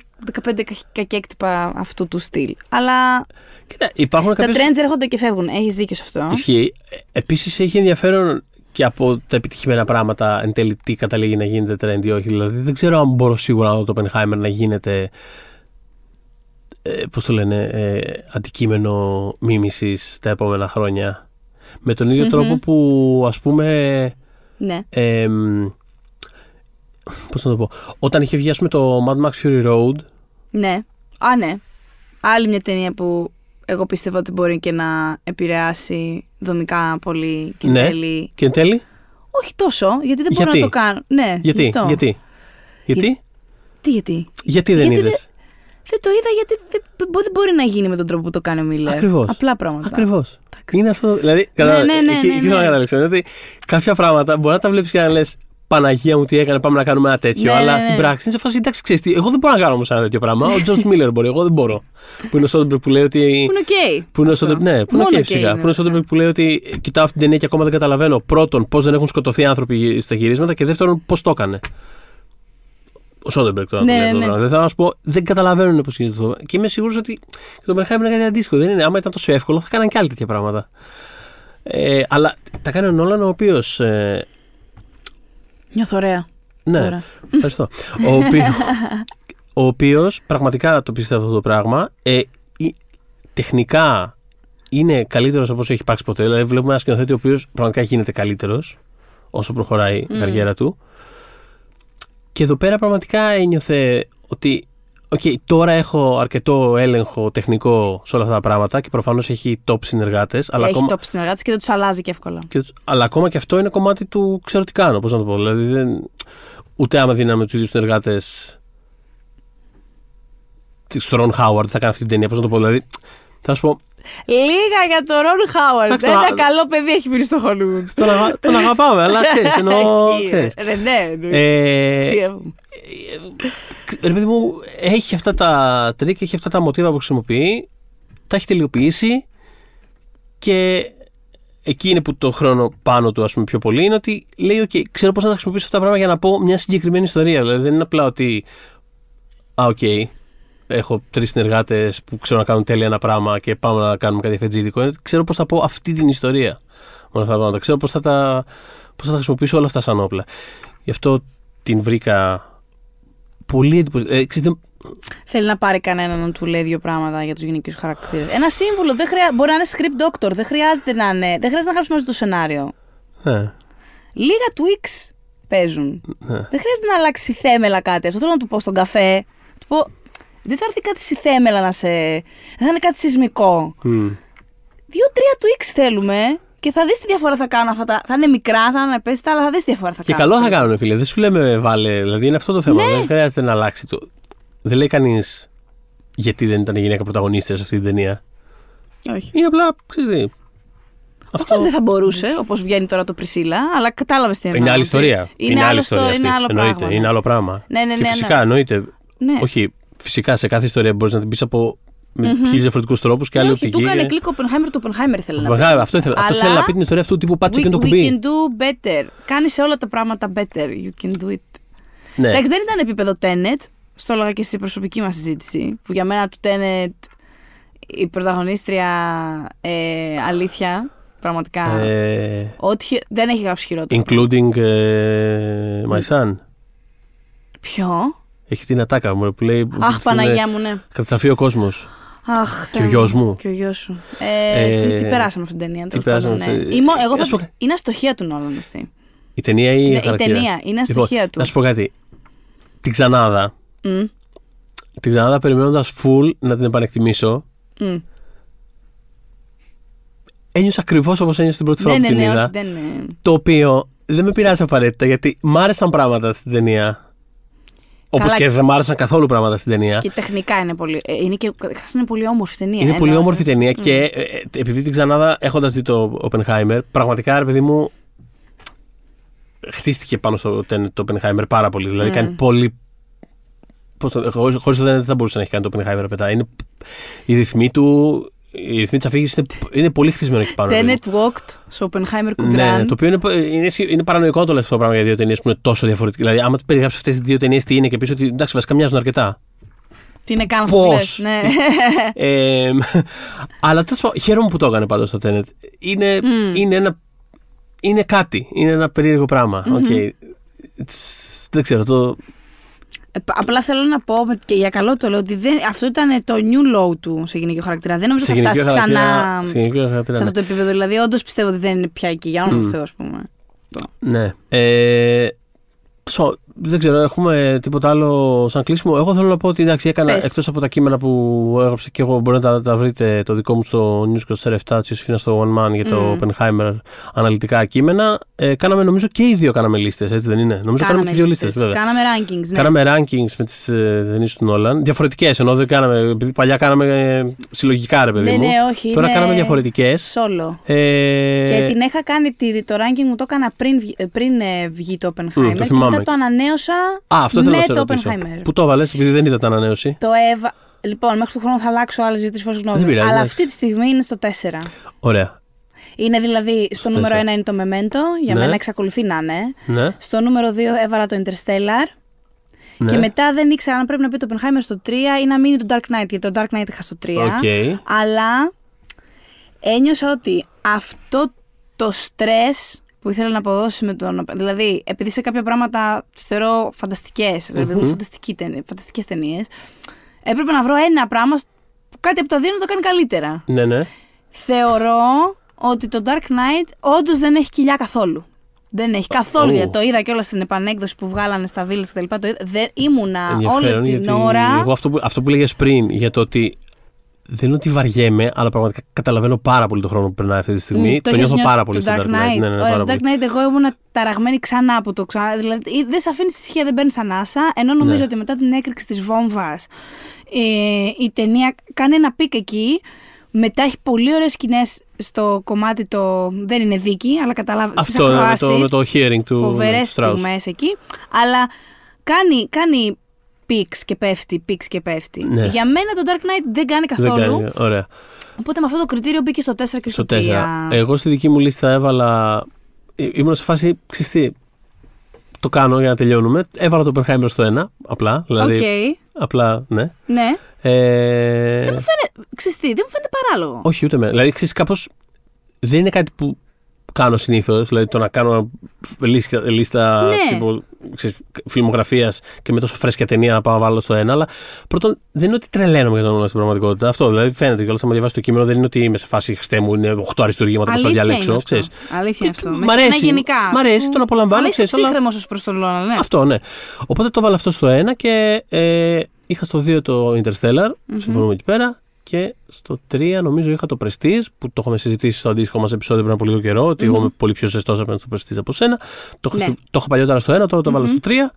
S2: 15 κα- κακέκτυπα αυτού του στυλ. Αλλά
S3: Κοίτα, υπάρχουν
S2: τα
S3: κάποιες...
S2: trends έρχονται και φεύγουν. Έχεις δίκιο σε αυτό.
S3: Ισχύει. Επίσης έχει ενδιαφέρον και από τα επιτυχημένα πράγματα εν τέλει τι καταλήγει να γίνεται trend ή όχι. Δηλαδή δεν ξέρω αν μπορώ σίγουρα να δω το Oppenheimer να γίνεται. Ε, πώς το λένε, ε, αντικείμενο μίμησης τα επόμενα χρόνια. Με τον ίδιο
S2: Μμμ.
S3: τρόπο που ας πούμε.
S2: Ναι.
S3: Ε, πώς να το πω. Όταν είχε βγει ας πούμε, το Mad Max Fury Road.
S2: Ναι. Α, ναι. Άλλη μια ταινία που εγώ πιστεύω ότι μπορεί και να επηρεάσει δομικά πολύ και εν
S3: Ναι.
S2: τέλει.
S3: Και εν τέλει;
S2: Όχι τόσο, γιατί δεν μπορώ
S3: Γιατί;
S2: να το κάνω. Ναι,
S3: Γιατί,
S2: γι' αυτό.
S3: γιατί; Γιατί,
S2: Τι γιατί;
S3: γιατί δεν
S2: Γιατί
S3: είδες;
S2: Δεν το είδα γιατί δεν, μπο- δεν μπορεί να γίνει με τον τρόπο που το κάνει ο Μίλλερ.
S3: Ακριβώς.
S2: Απλά πράγματα.
S3: Ακριβώς.
S2: Εντάξει.
S3: Είναι αυτό. Δηλαδή,
S2: Ναι,
S3: κατά,
S2: ναι, ναι,
S3: εκεί,
S2: ναι,
S3: εκεί θέλω να
S2: ναι.
S3: καταλήξω. Είναι ότι κάποια πράγματα μπορεί να τα βλέπεις και να λες Παναγία μου τι έκανε, πάμε να κάνουμε ένα τέτοιο.
S2: Ναι,
S3: αλλά
S2: ναι,
S3: στην
S2: ναι.
S3: πράξη είναι σε φάση εντάξει, ξέρεις τι, εγώ δεν μπορώ να κάνω όμως ένα τέτοιο πράγμα. Ο George Miller μπορεί, εγώ δεν μπορώ. Που είναι ο Σόντεμπεργκ που λέει ότι.
S2: Που είναι οκ.
S3: Που είναι ο
S2: Αυτό.
S3: Soderbergh- ναι, που είναι
S2: Μόνο
S3: OK
S2: OK
S3: φυσικά.
S2: είναι,
S3: Που είναι ο
S2: βέβαια.
S3: Soderbergh που λέει ότι κοιτάω αυτή την ταινία και ακόμα δεν καταλαβαίνω. Πρώτον, πώς δεν έχουν σκοτωθεί άνθρωποι στα γυρίσματα και δεύτερον, πώς το έκανε. Ο Σόντεμπεργκ τώρα
S2: Ναι,
S3: το λέει αυτό
S2: ναι.
S3: το πράγμα. Δεν θέλω να σου πω, δεν καταλαβαίνουν πώς γίνεται αυτό. Και είμαι σίγουρος ότι και το Μπερχάιμ είναι κάτι αντίστοιχο. Δεν είναι, άμα ήταν τόσο εύκολο, θα κάναν και άλλοι τέτοια πράγματα. Ε, αλλά τα κάνει ο Νόλαν, ο οποίος. Ε,
S2: Νιώθω ωραία.
S3: ναι,
S2: Τώρα.
S3: ευχαριστώ. ο οποίο ο οποίος πραγματικά το πιστεύω αυτό το πράγμα. Ε, η- τεχνικά είναι καλύτερος από όσο έχει υπάρξει ποτέ. Δηλαδή, βλέπουμε ένα σκηνοθέτη ο οποίος πραγματικά γίνεται καλύτερος όσο προχωράει η
S2: Μμμ.
S3: καριέρα του. Και εδώ πέρα πραγματικά ένιωθε ότι. Οκ, τώρα έχω αρκετό έλεγχο τεχνικό σε όλα αυτά τα πράγματα και προφανώς έχει top συνεργάτες. Αλλά,
S2: Έχει
S3: ακόμα-
S2: top συνεργάτες και δεν τους αλλάζει και εύκολα.
S3: και, αλλά ακόμα και αυτό είναι κομμάτι του ξέρω τι κάνω. Πώς να το πω. Δηλαδή, δεν, ούτε άμα δίναμε τους ίδιους συνεργάτες. Στο Ρον Χάουαρντ θα κάνει αυτή την ταινία. Πώς να το πω. Δηλαδή, θα σου πω.
S2: Λίγα για το Ρον Χάουαρντ.
S3: Εντάξει,
S2: Ένα
S3: τώρα-
S2: καλό παιδί έχει μείνει στο Hollywood.
S3: Τον, αγα- τον αγαπάμε, αλλά ξέρει. Εννοώ.
S2: Ισχύει,
S3: ξέρεις.
S2: ρε. Ναι, ναι. ναι.
S3: Ε,
S2: Αστεία.
S3: ρε παιδί μου, έχει αυτά τα τρικ, έχει αυτά τα μοτίβα που χρησιμοποιεί, τα έχει τελειοποιήσει και εκεί είναι που το χρόνο πάνω του, ας πούμε, πιο πολύ είναι ότι λέει: OK, ξέρω πώς να τα χρησιμοποιήσω αυτά τα πράγματα για να πω μια συγκεκριμένη ιστορία. Δηλαδή δεν είναι απλά ότι. Α, οκ, έχω τρεις συνεργάτες που ξέρουν να κάνουν τέλεια ένα πράγμα και πάμε να κάνουμε κάτι φετζίδικο. Είναι ότι Ξέρω πώς θα πω αυτή την ιστορία. Με όλα αυτά τα πράγματα. Ξέρω πώς θα, τα, πώς θα τα χρησιμοποιήσω όλα αυτά σαν όπλα. Γι' αυτό την βρήκα πολύ εντυπωσιακή. Ε, ξέρεις, δεν-
S2: Θέλει να πάρει κανέναν να του λέει δύο πράγματα για τους γυναικείου χαρακτήρες. Ένα σύμβουλο. Δεν χρειά... Μπορεί να είναι script doctor. Δεν χρειάζεται να είναι. Δεν χρειάζεται να γράψει μέσα στο σενάριο.
S3: ναι,
S2: Λίγα tweaks παίζουν.
S3: ναι.
S2: Δεν χρειάζεται να αλλάξει θέμελα κάτι. Αυτό θέλω να του πω στον καφέ. Του πω, δεν θα έρθει κάτι στη θέμελα να σε. Δεν θα είναι κάτι σεισμικό.
S3: Μμ.
S2: Δύο-τρία tweaks θέλουμε και θα δεις τι διαφορά θα κάνουν αυτά. τα- Θα είναι μικρά, θα είναι απέστα, αλλά θα δεις τι διαφορά θα
S3: Και
S2: κάνουν.
S3: καλό θα κάνουν, φίλε. Δεν σου λέμε βάλε. Δηλαδή είναι αυτό το θέμα.
S2: Ναι.
S3: Δεν χρειάζεται να αλλάξει το. Δεν λέει κανείς γιατί δεν ήταν η γυναίκα πρωταγωνίστρια σε αυτή την ταινία.
S2: Όχι.
S3: Είναι απλά, ξέρεις τι.
S2: Αυτό δεν θα μπορούσε, όπως βγαίνει τώρα το Πρισίλα, αλλά κατάλαβες τι εννοώ.
S3: Είναι άλλη
S2: ότι
S3: ιστορία.
S2: Είναι, άλλο, στο-
S3: ιστορία
S2: είναι
S3: αυτή.
S2: άλλο
S3: Εννοείται,
S2: πράγμα.
S3: Είναι
S2: ναι.
S3: άλλο πράγμα.
S2: Ναι, ναι,
S3: και
S2: ναι,
S3: φυσικά
S2: ναι.
S3: εννοείται.
S2: Ναι.
S3: Όχι, φυσικά σε κάθε ιστορία μπορείς να την πεις από με
S2: Μμμ.
S3: χίλιους διαφορετικούς τρόπους και άλλη
S2: Ναι, όχι,
S3: οπτική.
S2: του έκανε
S3: και-
S2: κλικ Οπενχάιμερ, το Οπενχάιμερ ήθελε να πει.
S3: Μεγάλο, αυτό ήθελα. Αυτό
S2: Αλλά
S3: θέλει να πει την ιστορία αυτού του τύπου πάτσε
S2: We,
S3: και το
S2: we
S3: κουμπί.
S2: can do better. Κάνει σε όλα τα πράγματα better. You can do it.
S3: Ναι.
S2: Εντάξει, δεν ήταν επίπεδο Tenet. Στο έλεγα και στην προσωπική μας συζήτηση. Που για μένα του Tenet η πρωταγωνίστρια ε, αλήθεια. Πραγματικά.
S3: Ε,
S2: Ό,τι χει- δεν έχει γράψει χειρότερο.
S3: including ε, my son.
S2: Ποιο;
S3: Έχει την ατάκα μου που λέει.
S2: Αχ,
S3: είναι
S2: Παναγία μου, ναι.
S3: Καταστραφεί ο κόσμος.
S2: Αχ,
S3: Και
S2: Θεέ
S3: ο γιος μου.
S2: Και ο γιος σου. Ε,
S3: Ε,
S2: τι, τι περάσαμε αυτήν την ταινία. τέλος
S3: περάσαμε
S2: πάντων, ναι.
S3: αυτή-
S2: Ή μο- εγώ
S3: Να σου
S2: θα...
S3: πω-
S2: Είναι αστοχία του Νόλαν αυτή.
S3: Η ταινία ή
S2: Ναι,
S3: ο
S2: η
S3: χαρακτήρας;
S2: ταινία, είναι
S3: Λοιπόν,
S2: αστοχία του.
S3: Να σου πω κάτι. Την ξανάδα.
S2: Μμ,
S3: Την ξανάδα περιμένοντας full να την επανεκτιμήσω.
S2: μμ.
S3: Ένιωσα ακριβώς όπως ένιωσα την πρώτη φορά
S2: Ναι,
S3: που
S2: ναι,
S3: την
S2: ναι,
S3: είδα.
S2: όχι, δεν είναι.
S3: Το οποίο δεν με πειράζει απαραίτητα γιατί μ' άρεσαν πράγματα στην ταινία. Όπως
S2: Καλά.
S3: και δεν μ' άρεσαν καθόλου πράγματα στην ταινία.
S2: Και τεχνικά είναι πολύ. ε, Είναι και καταρχάς είναι πολύ όμορφη ταινία.
S3: Είναι
S2: ε,
S3: πολύ
S2: ναι,
S3: όμορφη
S2: ναι.
S3: ταινία
S2: Μμ.
S3: και ε, ε, επειδή την ξανάδα έχοντας δει το Oppenheimer, πραγματικά ρε παιδί μου. Χτίστηκε πάνω στο Tenet το Oppenheimer πάρα πολύ. Δηλαδή
S2: Ναι.
S3: κάνει πολύ. Πώς το, χωρίς, χωρίς το Tenet δεν θα μπορούσε να έχει κάνει το Oppenheimer μετά. Είναι, η ρυθμή του, η ρυθμή τη αφήγηση είναι, είναι πολύ χτισμένο εκεί πάνω. ρε παιδί μου.
S2: Tenet walked, στο Oppenheimer could
S3: Ναι,
S2: run.
S3: το οποίο είναι, είναι, είναι παρανοϊκό το λες αυτό το πράγμα για δύο ταινίες που είναι τόσο διαφορετικές. Δηλαδή, άμα περιγράψεις αυτές τις δύο ταινίες, τι είναι και πεις ότι εντάξει, βασικά μοιάζουν αρκετά.
S2: Τι είναι καν αυτό που
S3: Πώς;
S2: λες, Ναι.
S3: Ε, αλλά τόσο χαίρομαι που το έκανε πάντως το Tenet. Είναι,
S2: Μμ.
S3: είναι, ένα, είναι κάτι. Είναι ένα περίεργο πράγμα.
S2: Μμμ.
S3: OK. It's- Δεν ξέρω. Το,
S2: Ε, π- Απλά θέλω να πω με- και για καλό το λέω ότι δεν, αυτό ήταν το new low του σε γυναικείο χαρακτήρα. Δεν νομίζω
S3: σε
S2: θα φτάσει
S3: γυναικείο χαρακτήρα-
S2: ξανά
S3: σε γυναικείο χαρακτήρα,
S2: σε
S3: ναι.
S2: αυτό το επίπεδο. Δηλαδή, όντως πιστεύω ότι δεν είναι πια εκεί για όνομα του
S3: Μμ.
S2: Θεού, ας πούμε.
S3: Ναι. Ε, Σο- δεν ξέρω, έχουμε τίποτα άλλο σαν κλείσιμο. Εγώ θέλω να πω ότι εντάξει, έκανα
S2: Πες.
S3: εκτός από τα κείμενα που έγραψα και εγώ, μπορείτε να τα, τα βρείτε το δικό μου στο News 24 τη Ιωσήφινα στο One Man για το
S2: Μμμ.
S3: Oppenheimer αναλυτικά κείμενα. Ε, κάναμε νομίζω και οι δύο κάναμε λίστες, έτσι δεν είναι; Νομίζω κάναμε, και δύο λίστες,
S2: λίστες.
S3: βέβαια.
S2: Κάναμε rankings, ναι.
S3: Κάναμε rankings με τις ε, ταινίε του Νόλαν. Διαφορετικές ενώ δεν κάναμε. Επειδή παλιά κάναμε ε, συλλογικά, ρε παιδί
S2: ναι,
S3: μου.
S2: ναι, όχι.
S3: Τώρα
S2: είναι
S3: κάναμε διαφορετικές.
S2: Solo.
S3: Ε,
S2: Και την είχα κάνει τη- το ranking μου το έκανα πριν, βγει- ε, πριν ε, βγει το Oppenheimer
S3: Μμ, το
S2: και
S3: θυμάμαι.
S2: μετά το ανανέωσα
S3: Α, αυτό θέλω
S2: με
S3: να σε
S2: το
S3: ρωτήσω.
S2: Oppenheimer.
S3: Πού το έβαλες, επειδή δεν είδα την ανανέωση.
S2: Το έβα... Λοιπόν, μέχρι του χρόνου θα αλλάξω άλλες δύο-τρεις φορές γνώμη.
S3: Δεν πειράζει,
S2: Αλλά
S3: εντάξει.
S2: αυτή τη στιγμή είναι στο 4.
S3: Ωραία.
S2: Είναι δηλαδή στο νούμερο 1
S3: 4.
S2: είναι το Memento, για
S3: Ναι.
S2: μένα εξακολουθεί να είναι.
S3: Ναι.
S2: Στο νούμερο 2 έβαλα το Interstellar.
S3: ναι.
S2: Και μετά δεν ήξερα αν πρέπει να μπει το Oppenheimer στο 3 ή να μείνει το Dark Knight, γιατί το Dark Knight είχα στο 3.
S3: Οκ.
S2: Αλλά ένιωσα ότι αυτό το στρες που ήθελε να αποδώσει με τον. Δηλαδή, επειδή σε κάποια πράγματα τις θεωρώ φανταστικές, δηλαδή
S3: Μμμ.
S2: φανταστική ταινία- φανταστικές ταινίες, έπρεπε να βρω ένα πράγμα που κάτι από τα δύο να το κάνει καλύτερα.
S3: Ναι, ναι.
S2: Θεωρώ ότι το Dark Knight όντως δεν έχει κοιλιά καθόλου. Δεν έχει καθόλου.
S3: Ου.
S2: γιατί Το είδα κιόλας στην επανέκδοση που βγάλανε στα Village και τα λοιπά. Το είδα. Δεν, ήμουνα
S3: Ενδιαφέρον,
S2: όλη την
S3: γιατί
S2: ώρα.
S3: Εγώ αυτό που, αυτό που λέγες πριν για το ότι δεν είναι ότι βαριέμαι, αλλά πραγματικά καταλαβαίνω πάρα πολύ το χρόνο που περνάει αυτή τη στιγμή.
S2: Μμ,
S3: το,
S2: έχεις
S3: νιώθω
S2: νιώσει
S3: πάρα
S2: το
S3: πολύ στο
S2: Dark
S3: Dark Knight.
S2: Knight.
S3: Ναι, ναι, ναι,
S2: Ωραία,
S3: πάρα
S2: στο
S3: πολύ.
S2: Dark Knight εγώ ήμουν ταραγμένη ξανά από το ξανά. Δηλαδή δεν σε αφήνει ησυχία, δεν παίρνει ανάσα. Ενώ νομίζω
S3: Ναι.
S2: ότι μετά την έκρηξη της βόμβας ε, η ταινία κάνει ένα peak εκεί. Μετά έχει πολύ ωραίες σκηνές στο κομμάτι το. Δεν είναι δίκη, αλλά καταλαβαίνεις. Στις
S3: Αυτό ναι, με το,
S2: ακροάσεις.
S3: με το hearing του
S2: Φοβερές
S3: Strauss.
S2: στιγμές εκεί. Αλλά κάνει, κάνει peaks και πέφτει, peaks και πέφτει.
S3: Ναι.
S2: Για μένα το Dark Knight δεν κάνει
S3: Δεν
S2: καθόλου.
S3: κάνει, ωραία.
S2: Οπότε με αυτό το κριτήριο μπήκε στο 4 και στο,
S3: Στο
S2: 3.
S3: 4. Εγώ στη δική μου λίστα έβαλα. Ή- Ήμουν σε φάση, ξέρεις τι, το κάνω για να τελειώνουμε. Έβαλα το Oppenheimer στο 1, απλά. Δηλαδή,
S2: Οκ.
S3: απλά, ναι.
S2: Ναι.
S3: Ε,
S2: Δεν μου φαίνεται. Ξέρεις τι, δεν μου φαίνεται παράλογο.
S3: Όχι, ούτε με. Δηλαδή, ξέρεις, κάπως δεν είναι κάτι που κάνω συνήθως. Δηλαδή, το να κάνω λίστα, λίστα
S2: Ναι.
S3: τύπου, ξέρεις, φιλμογραφίας και με τόσο φρέσκια ταινία να πάω να βάλω στο ένα. Αλλά πρώτον, δεν είναι ότι τρελαίνομαι για τον όλα στην πραγματικότητα. Αυτό δηλαδή φαίνεται κιόλας. Αν διαβάσεις το κείμενο, δεν είναι ότι είμαι σε φάση χστέ μου, είναι 8 αριστούργήματα που θα
S2: Αλήθεια
S3: διαλέξω.
S2: είναι αυτό.
S3: Ξέρεις.
S2: Αλήθεια είναι
S3: Και
S2: αυτό.
S3: μ'
S2: Μες
S3: αρέσει.
S2: σένα γενικά.
S3: Μ' αρέσει, τον απολαμβάνω,
S2: Αλλά είσαι
S3: ξέρεις, αλλά-
S2: ψύχρεμος ως προς τον Λόνα, ναι.
S3: Αυτό, ναι. Οπότε το βάλα αυτό στο ένα και ε, είχα στο 2 το Interstellar, συμφωνούμε εκεί πέρα. Και στο 3 νομίζω είχα το Prestige, που το έχουμε συζητήσει στο αντίστοιχο μας επεισόδιο πριν από λίγο καιρό, ότι εγώ είμαι πολύ πιο ζεστός απέναντι στο Prestige από σένα. Το, είχα
S2: Ναι.
S3: στο- το είχα παλιότερα στο 1, τώρα το βάλα στο 3.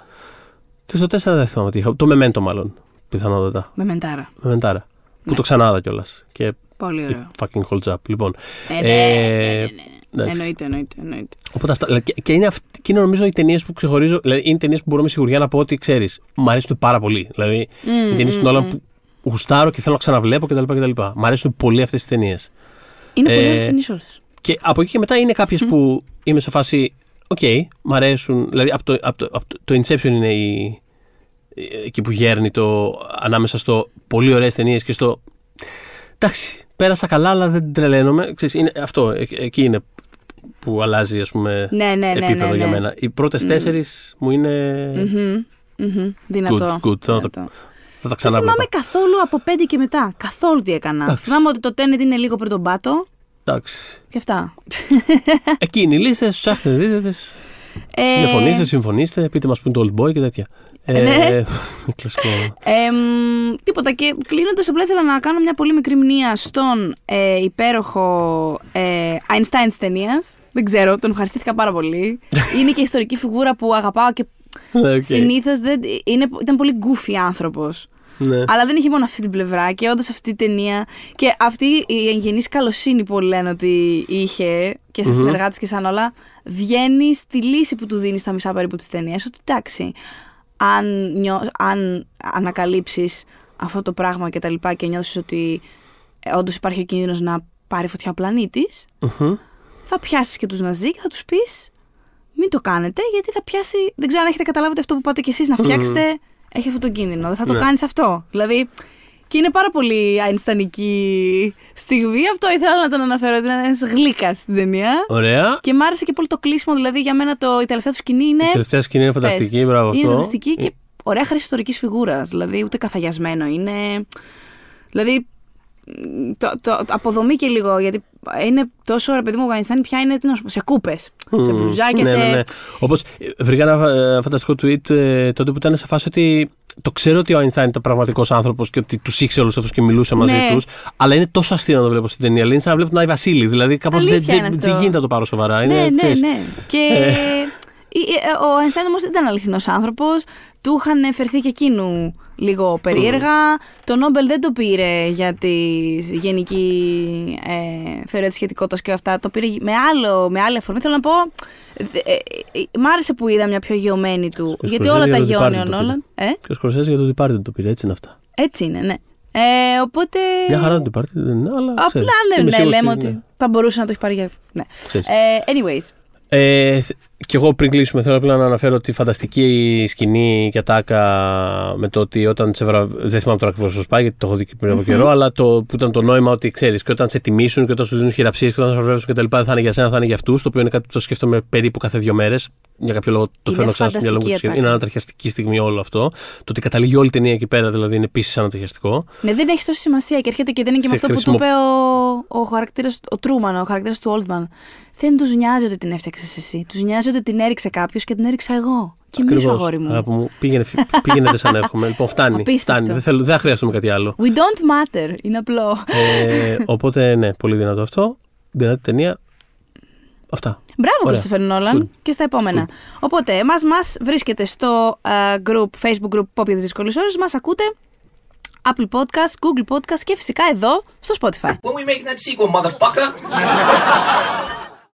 S3: Και στο 4 δεν θυμάμαι τι είχα. Το Memento μάλλον, πιθανότατα.
S2: Με μεντάρα.
S3: Memento. Που το ξανάδα κιόλας. Και
S2: Πολύ
S3: it
S2: ωραίο.
S3: fucking holds up. Λοιπόν.
S2: Ε, ναι, ναι,
S3: Ε,
S2: ναι, ναι.
S3: εντάξει.
S2: Εννοείται, εννοείται, εννοείται.
S3: Οπότε αυτά. δηλαδή, Και, και είναι, αυτ- και είναι νομίζω οι ταινίες που ξεχωρίζω. Δηλαδή είναι ταινίες που μπορώ με σιγουριά να πω ότι ξέρεις, μου αρέσουν πάρα πολύ. Δηλαδή οι ταινίες του Νόλαν που γουστάρω και θέλω να ξαναβλέπω κτλ. κτλ. Μ' αρέσουν πολύ αυτές οι ταινίες.
S2: Είναι πολύ
S3: Ε,
S2: ωραίες ταινίες όλες.
S3: Και από εκεί και μετά είναι κάποιες που είμαι σε φάση. Οκ, μ' αρέσουν. Δηλαδή από το, από το, από το, το Inception είναι η, εκεί που γέρνει το ανάμεσα στο πολύ ωραίες ταινίες και στο. Εντάξει, πέρασα καλά, αλλά δεν τρελαίνομαι. Ξέρεις, είναι, αυτό, ε- εκεί είναι που αλλάζει ας πούμε,
S2: Ναι, ναι, ναι.
S3: επίπεδο
S2: ναι,
S3: για
S2: ναι.
S3: μένα. Οι πρώτες τέσσερις μου είναι.
S2: Μμμ, μμμ. Δυνατό.
S3: Good, good. Θα,
S2: δυνατό.
S3: τα, θα τα
S2: Δεν
S3: ξανά
S2: θυμάμαι καθόλου από 5 και μετά. Καθόλου τι έκανα.
S3: Εντάξει.
S2: Θυμάμαι ότι το Tenet είναι λίγο πριν τον πάτο
S3: Εντάξει.
S2: και αυτά.
S3: Εκεί είναι οι λίστε, ψάχτες, δείτε τις.
S2: Ε,
S3: Διαφωνήστε, συμφωνήστε, πείτε μας που είναι το old boy και τέτοια. Ε,
S2: ναι.
S3: Κλασικό.
S2: εμ, τίποτα και κλείνοντας, απλά ήθελα να κάνω μια πολύ μικρή μνήμα στον ε, υπέροχο ε, Einstein της ταινίας. Δεν ξέρω, τον ευχαριστήθηκα πάρα πολύ. είναι και ιστορική φιγούρα που αγαπάω και
S3: Ναι, οκ.
S2: συνήθως ήταν πολύ goofy άνθρωπος.
S3: Ναι.
S2: Αλλά δεν είχε μόνο αυτή την πλευρά και όντως αυτή η ταινία. Και αυτή η εγγενής καλοσύνη που όλοι λένε ότι είχε και σε συνεργάτες και σαν όλα, βγαίνει στη λύση που του δίνεις στα μισά περίπου της ταινίας. Ότι εντάξει, αν, νιώ, αν ανακαλύψεις αυτό το πράγμα και τα λοιπά και νιώσεις ότι ε, όντως υπάρχει ο κίνδυνος να πάρει φωτιά ο πλανήτης,
S3: Μμμ.
S2: θα πιάσεις και τους Ναζί και θα τους πεις. Μην το κάνετε, γιατί θα πιάσει. Δεν ξέρω αν έχετε καταλάβει ότι αυτό που πάτε κι εσείς να φτιάξετε έχει αυτό το κίνδυνο. Δεν θα το
S3: Ναι.
S2: κάνεις αυτό. Δηλαδή. Και είναι πάρα πολύ αϊνστανική στιγμή. Αυτό ήθελα να τον αναφέρω. ότι είναι ένας γλύκας στην ταινία.
S3: Ωραία.
S2: Και μ' άρεσε και πολύ το κλείσιμο. Δηλαδή για μένα το, η τελευταία του σκηνή είναι.
S3: Η τελευταία σκηνή είναι φανταστική,
S2: πες,
S3: μπράβο αυτό.
S2: Είναι φανταστική και ωραία χρήση ιστορικής φιγούρας. Δηλαδή ούτε καθαγιασμένο είναι. Δηλαδή. Το, το, το αποδομεί και λίγο, γιατί είναι τόσο ρε παιδί μου, ο Einstein πια είναι τι να σου πω, σε κούπες. Σε μπλουζάκια,
S3: ναι,
S2: σε.
S3: ναι, ναι. Όπω βρήκα ένα ε, φανταστικό tweet ε, τότε που ήταν σε φάση ότι το ξέρω ότι ο Einstein ήταν πραγματικός άνθρωπος και ότι τους ήξερε όλους αυτούς και μιλούσε μαζί
S2: Ναι.
S3: τους. Αλλά είναι τόσο αστείο να το βλέπω στην ταινία. Είναι σαν να βλέπω τον Άι Βασίλη. Δηλαδή κάπως δεν,
S2: Αλήθεια είναι
S3: δεν,
S2: αυτό.
S3: δεν γίνεται να το πάρω σοβαρά. Είναι,
S2: ναι, ναι,
S3: ξέρεις,
S2: ναι. Και
S3: Ε.
S2: η- ε, ο Einstein όμω δεν ήταν αληθινός άνθρωπος. Του είχαν φερθεί και εκείνου λίγο περίεργα. Το Νόμπελ δεν το πήρε για τη γενική ε, θεωρία της σχετικότητας και αυτά. Το πήρε με, άλλο, με άλλη αφορμή. Θέλω να πω. ε, ε, ε, μ' άρεσε που είδα μια πιο γεωμένη του.
S3: Στο
S2: γιατί
S3: Scorsese
S2: όλα τα
S3: για το
S2: γιώνει
S3: Departed
S2: ο
S3: το
S2: Νόλαν. Ε,
S3: Και ο Σκορσέζε για το Departed το πήρε. Έτσι είναι αυτά.
S2: έτσι είναι, ναι. Ε, οπότε.
S3: Μια χαρά το Departed δεν είναι, αλλά. ξέρεις,
S2: Απλά ναι,
S3: είμαι
S2: ναι,
S3: σίγουρος
S2: λέμε
S3: ότι-
S2: ότι
S3: ναι,
S2: θα μπορούσε να το έχει πάρει για. Ναι.
S3: ξέρεις.
S2: Ε, anyways.
S3: Ε, θ- και εγώ πριν κλείσουμε θέλω απλά να αναφέρω τη φανταστική σκηνή και ατάκα με το ότι όταν σε βρα... δεν θυμάμαι τώρα ακριβώς πώς πάει γιατί το έχω δει και πριν από καιρό αλλά το, που ήταν το νόημα ότι ξέρεις και όταν σε τιμήσουν και όταν σου δίνουν χειραψίες και όταν σε βραβεύσουν και τα λοιπά δεν θα είναι για σένα θα είναι για αυτούς. το οποίο είναι κάτι που το σκέφτομαι περίπου κάθε δύο μέρες. για κάποιο λόγο το
S2: Είναι
S3: φέρνω ξανά στο μυαλό μου.
S2: φανταστική
S3: Είναι
S2: ατάκα.
S3: ανατριχιαστική στιγμή όλο αυτό. Το ότι καταλήγει όλη η ταινία εκεί πέρα δηλαδή είναι επίσης ανατριχιαστικό.
S2: Ναι, δεν έχει τόση σημασία και έρχεται και δεν είναι και με
S3: Σε
S2: αυτό που του
S3: χρησιμο-
S2: είπε ο, ο χαρακτήρας, ο Τρούμαν, ο χαρακτήρας του Oldman. Δεν τους νοιάζει ότι την έφτιαξες εσύ. Τους νοιάζει ότι την έριξε κάποιος και την έριξα εγώ. Κοιμήσου,
S3: Ακριβώς.
S2: αγόρι μου.
S3: Αγάπη μου. Πήγαινε, πήγαινε δεν σαν έρχομαι. Λοιπόν, φτάνει.
S2: Απίστευτο.
S3: φτάνει. Δεν, θέλω, δεν θα χρειαστούμε κάτι άλλο.
S2: We don't matter. Είναι απλό.
S3: ε, οπότε ναι, πολύ δυνατό αυτό. Δυνατή ταινία. Αυτά.
S2: Μπράβο,
S3: Ωραία.
S2: Κρίστοφερ Νόλαν.
S3: Cool.
S2: Και στα επόμενα. Οπότε, εμάς μας βρίσκεται στο ε, group, Facebook group Pop για τις δύσκολες ώρες. Μας ακούτε Apple Podcast, Google Podcast και φυσικά εδώ στο Spotify.
S1: When we making that sequel, motherfucker?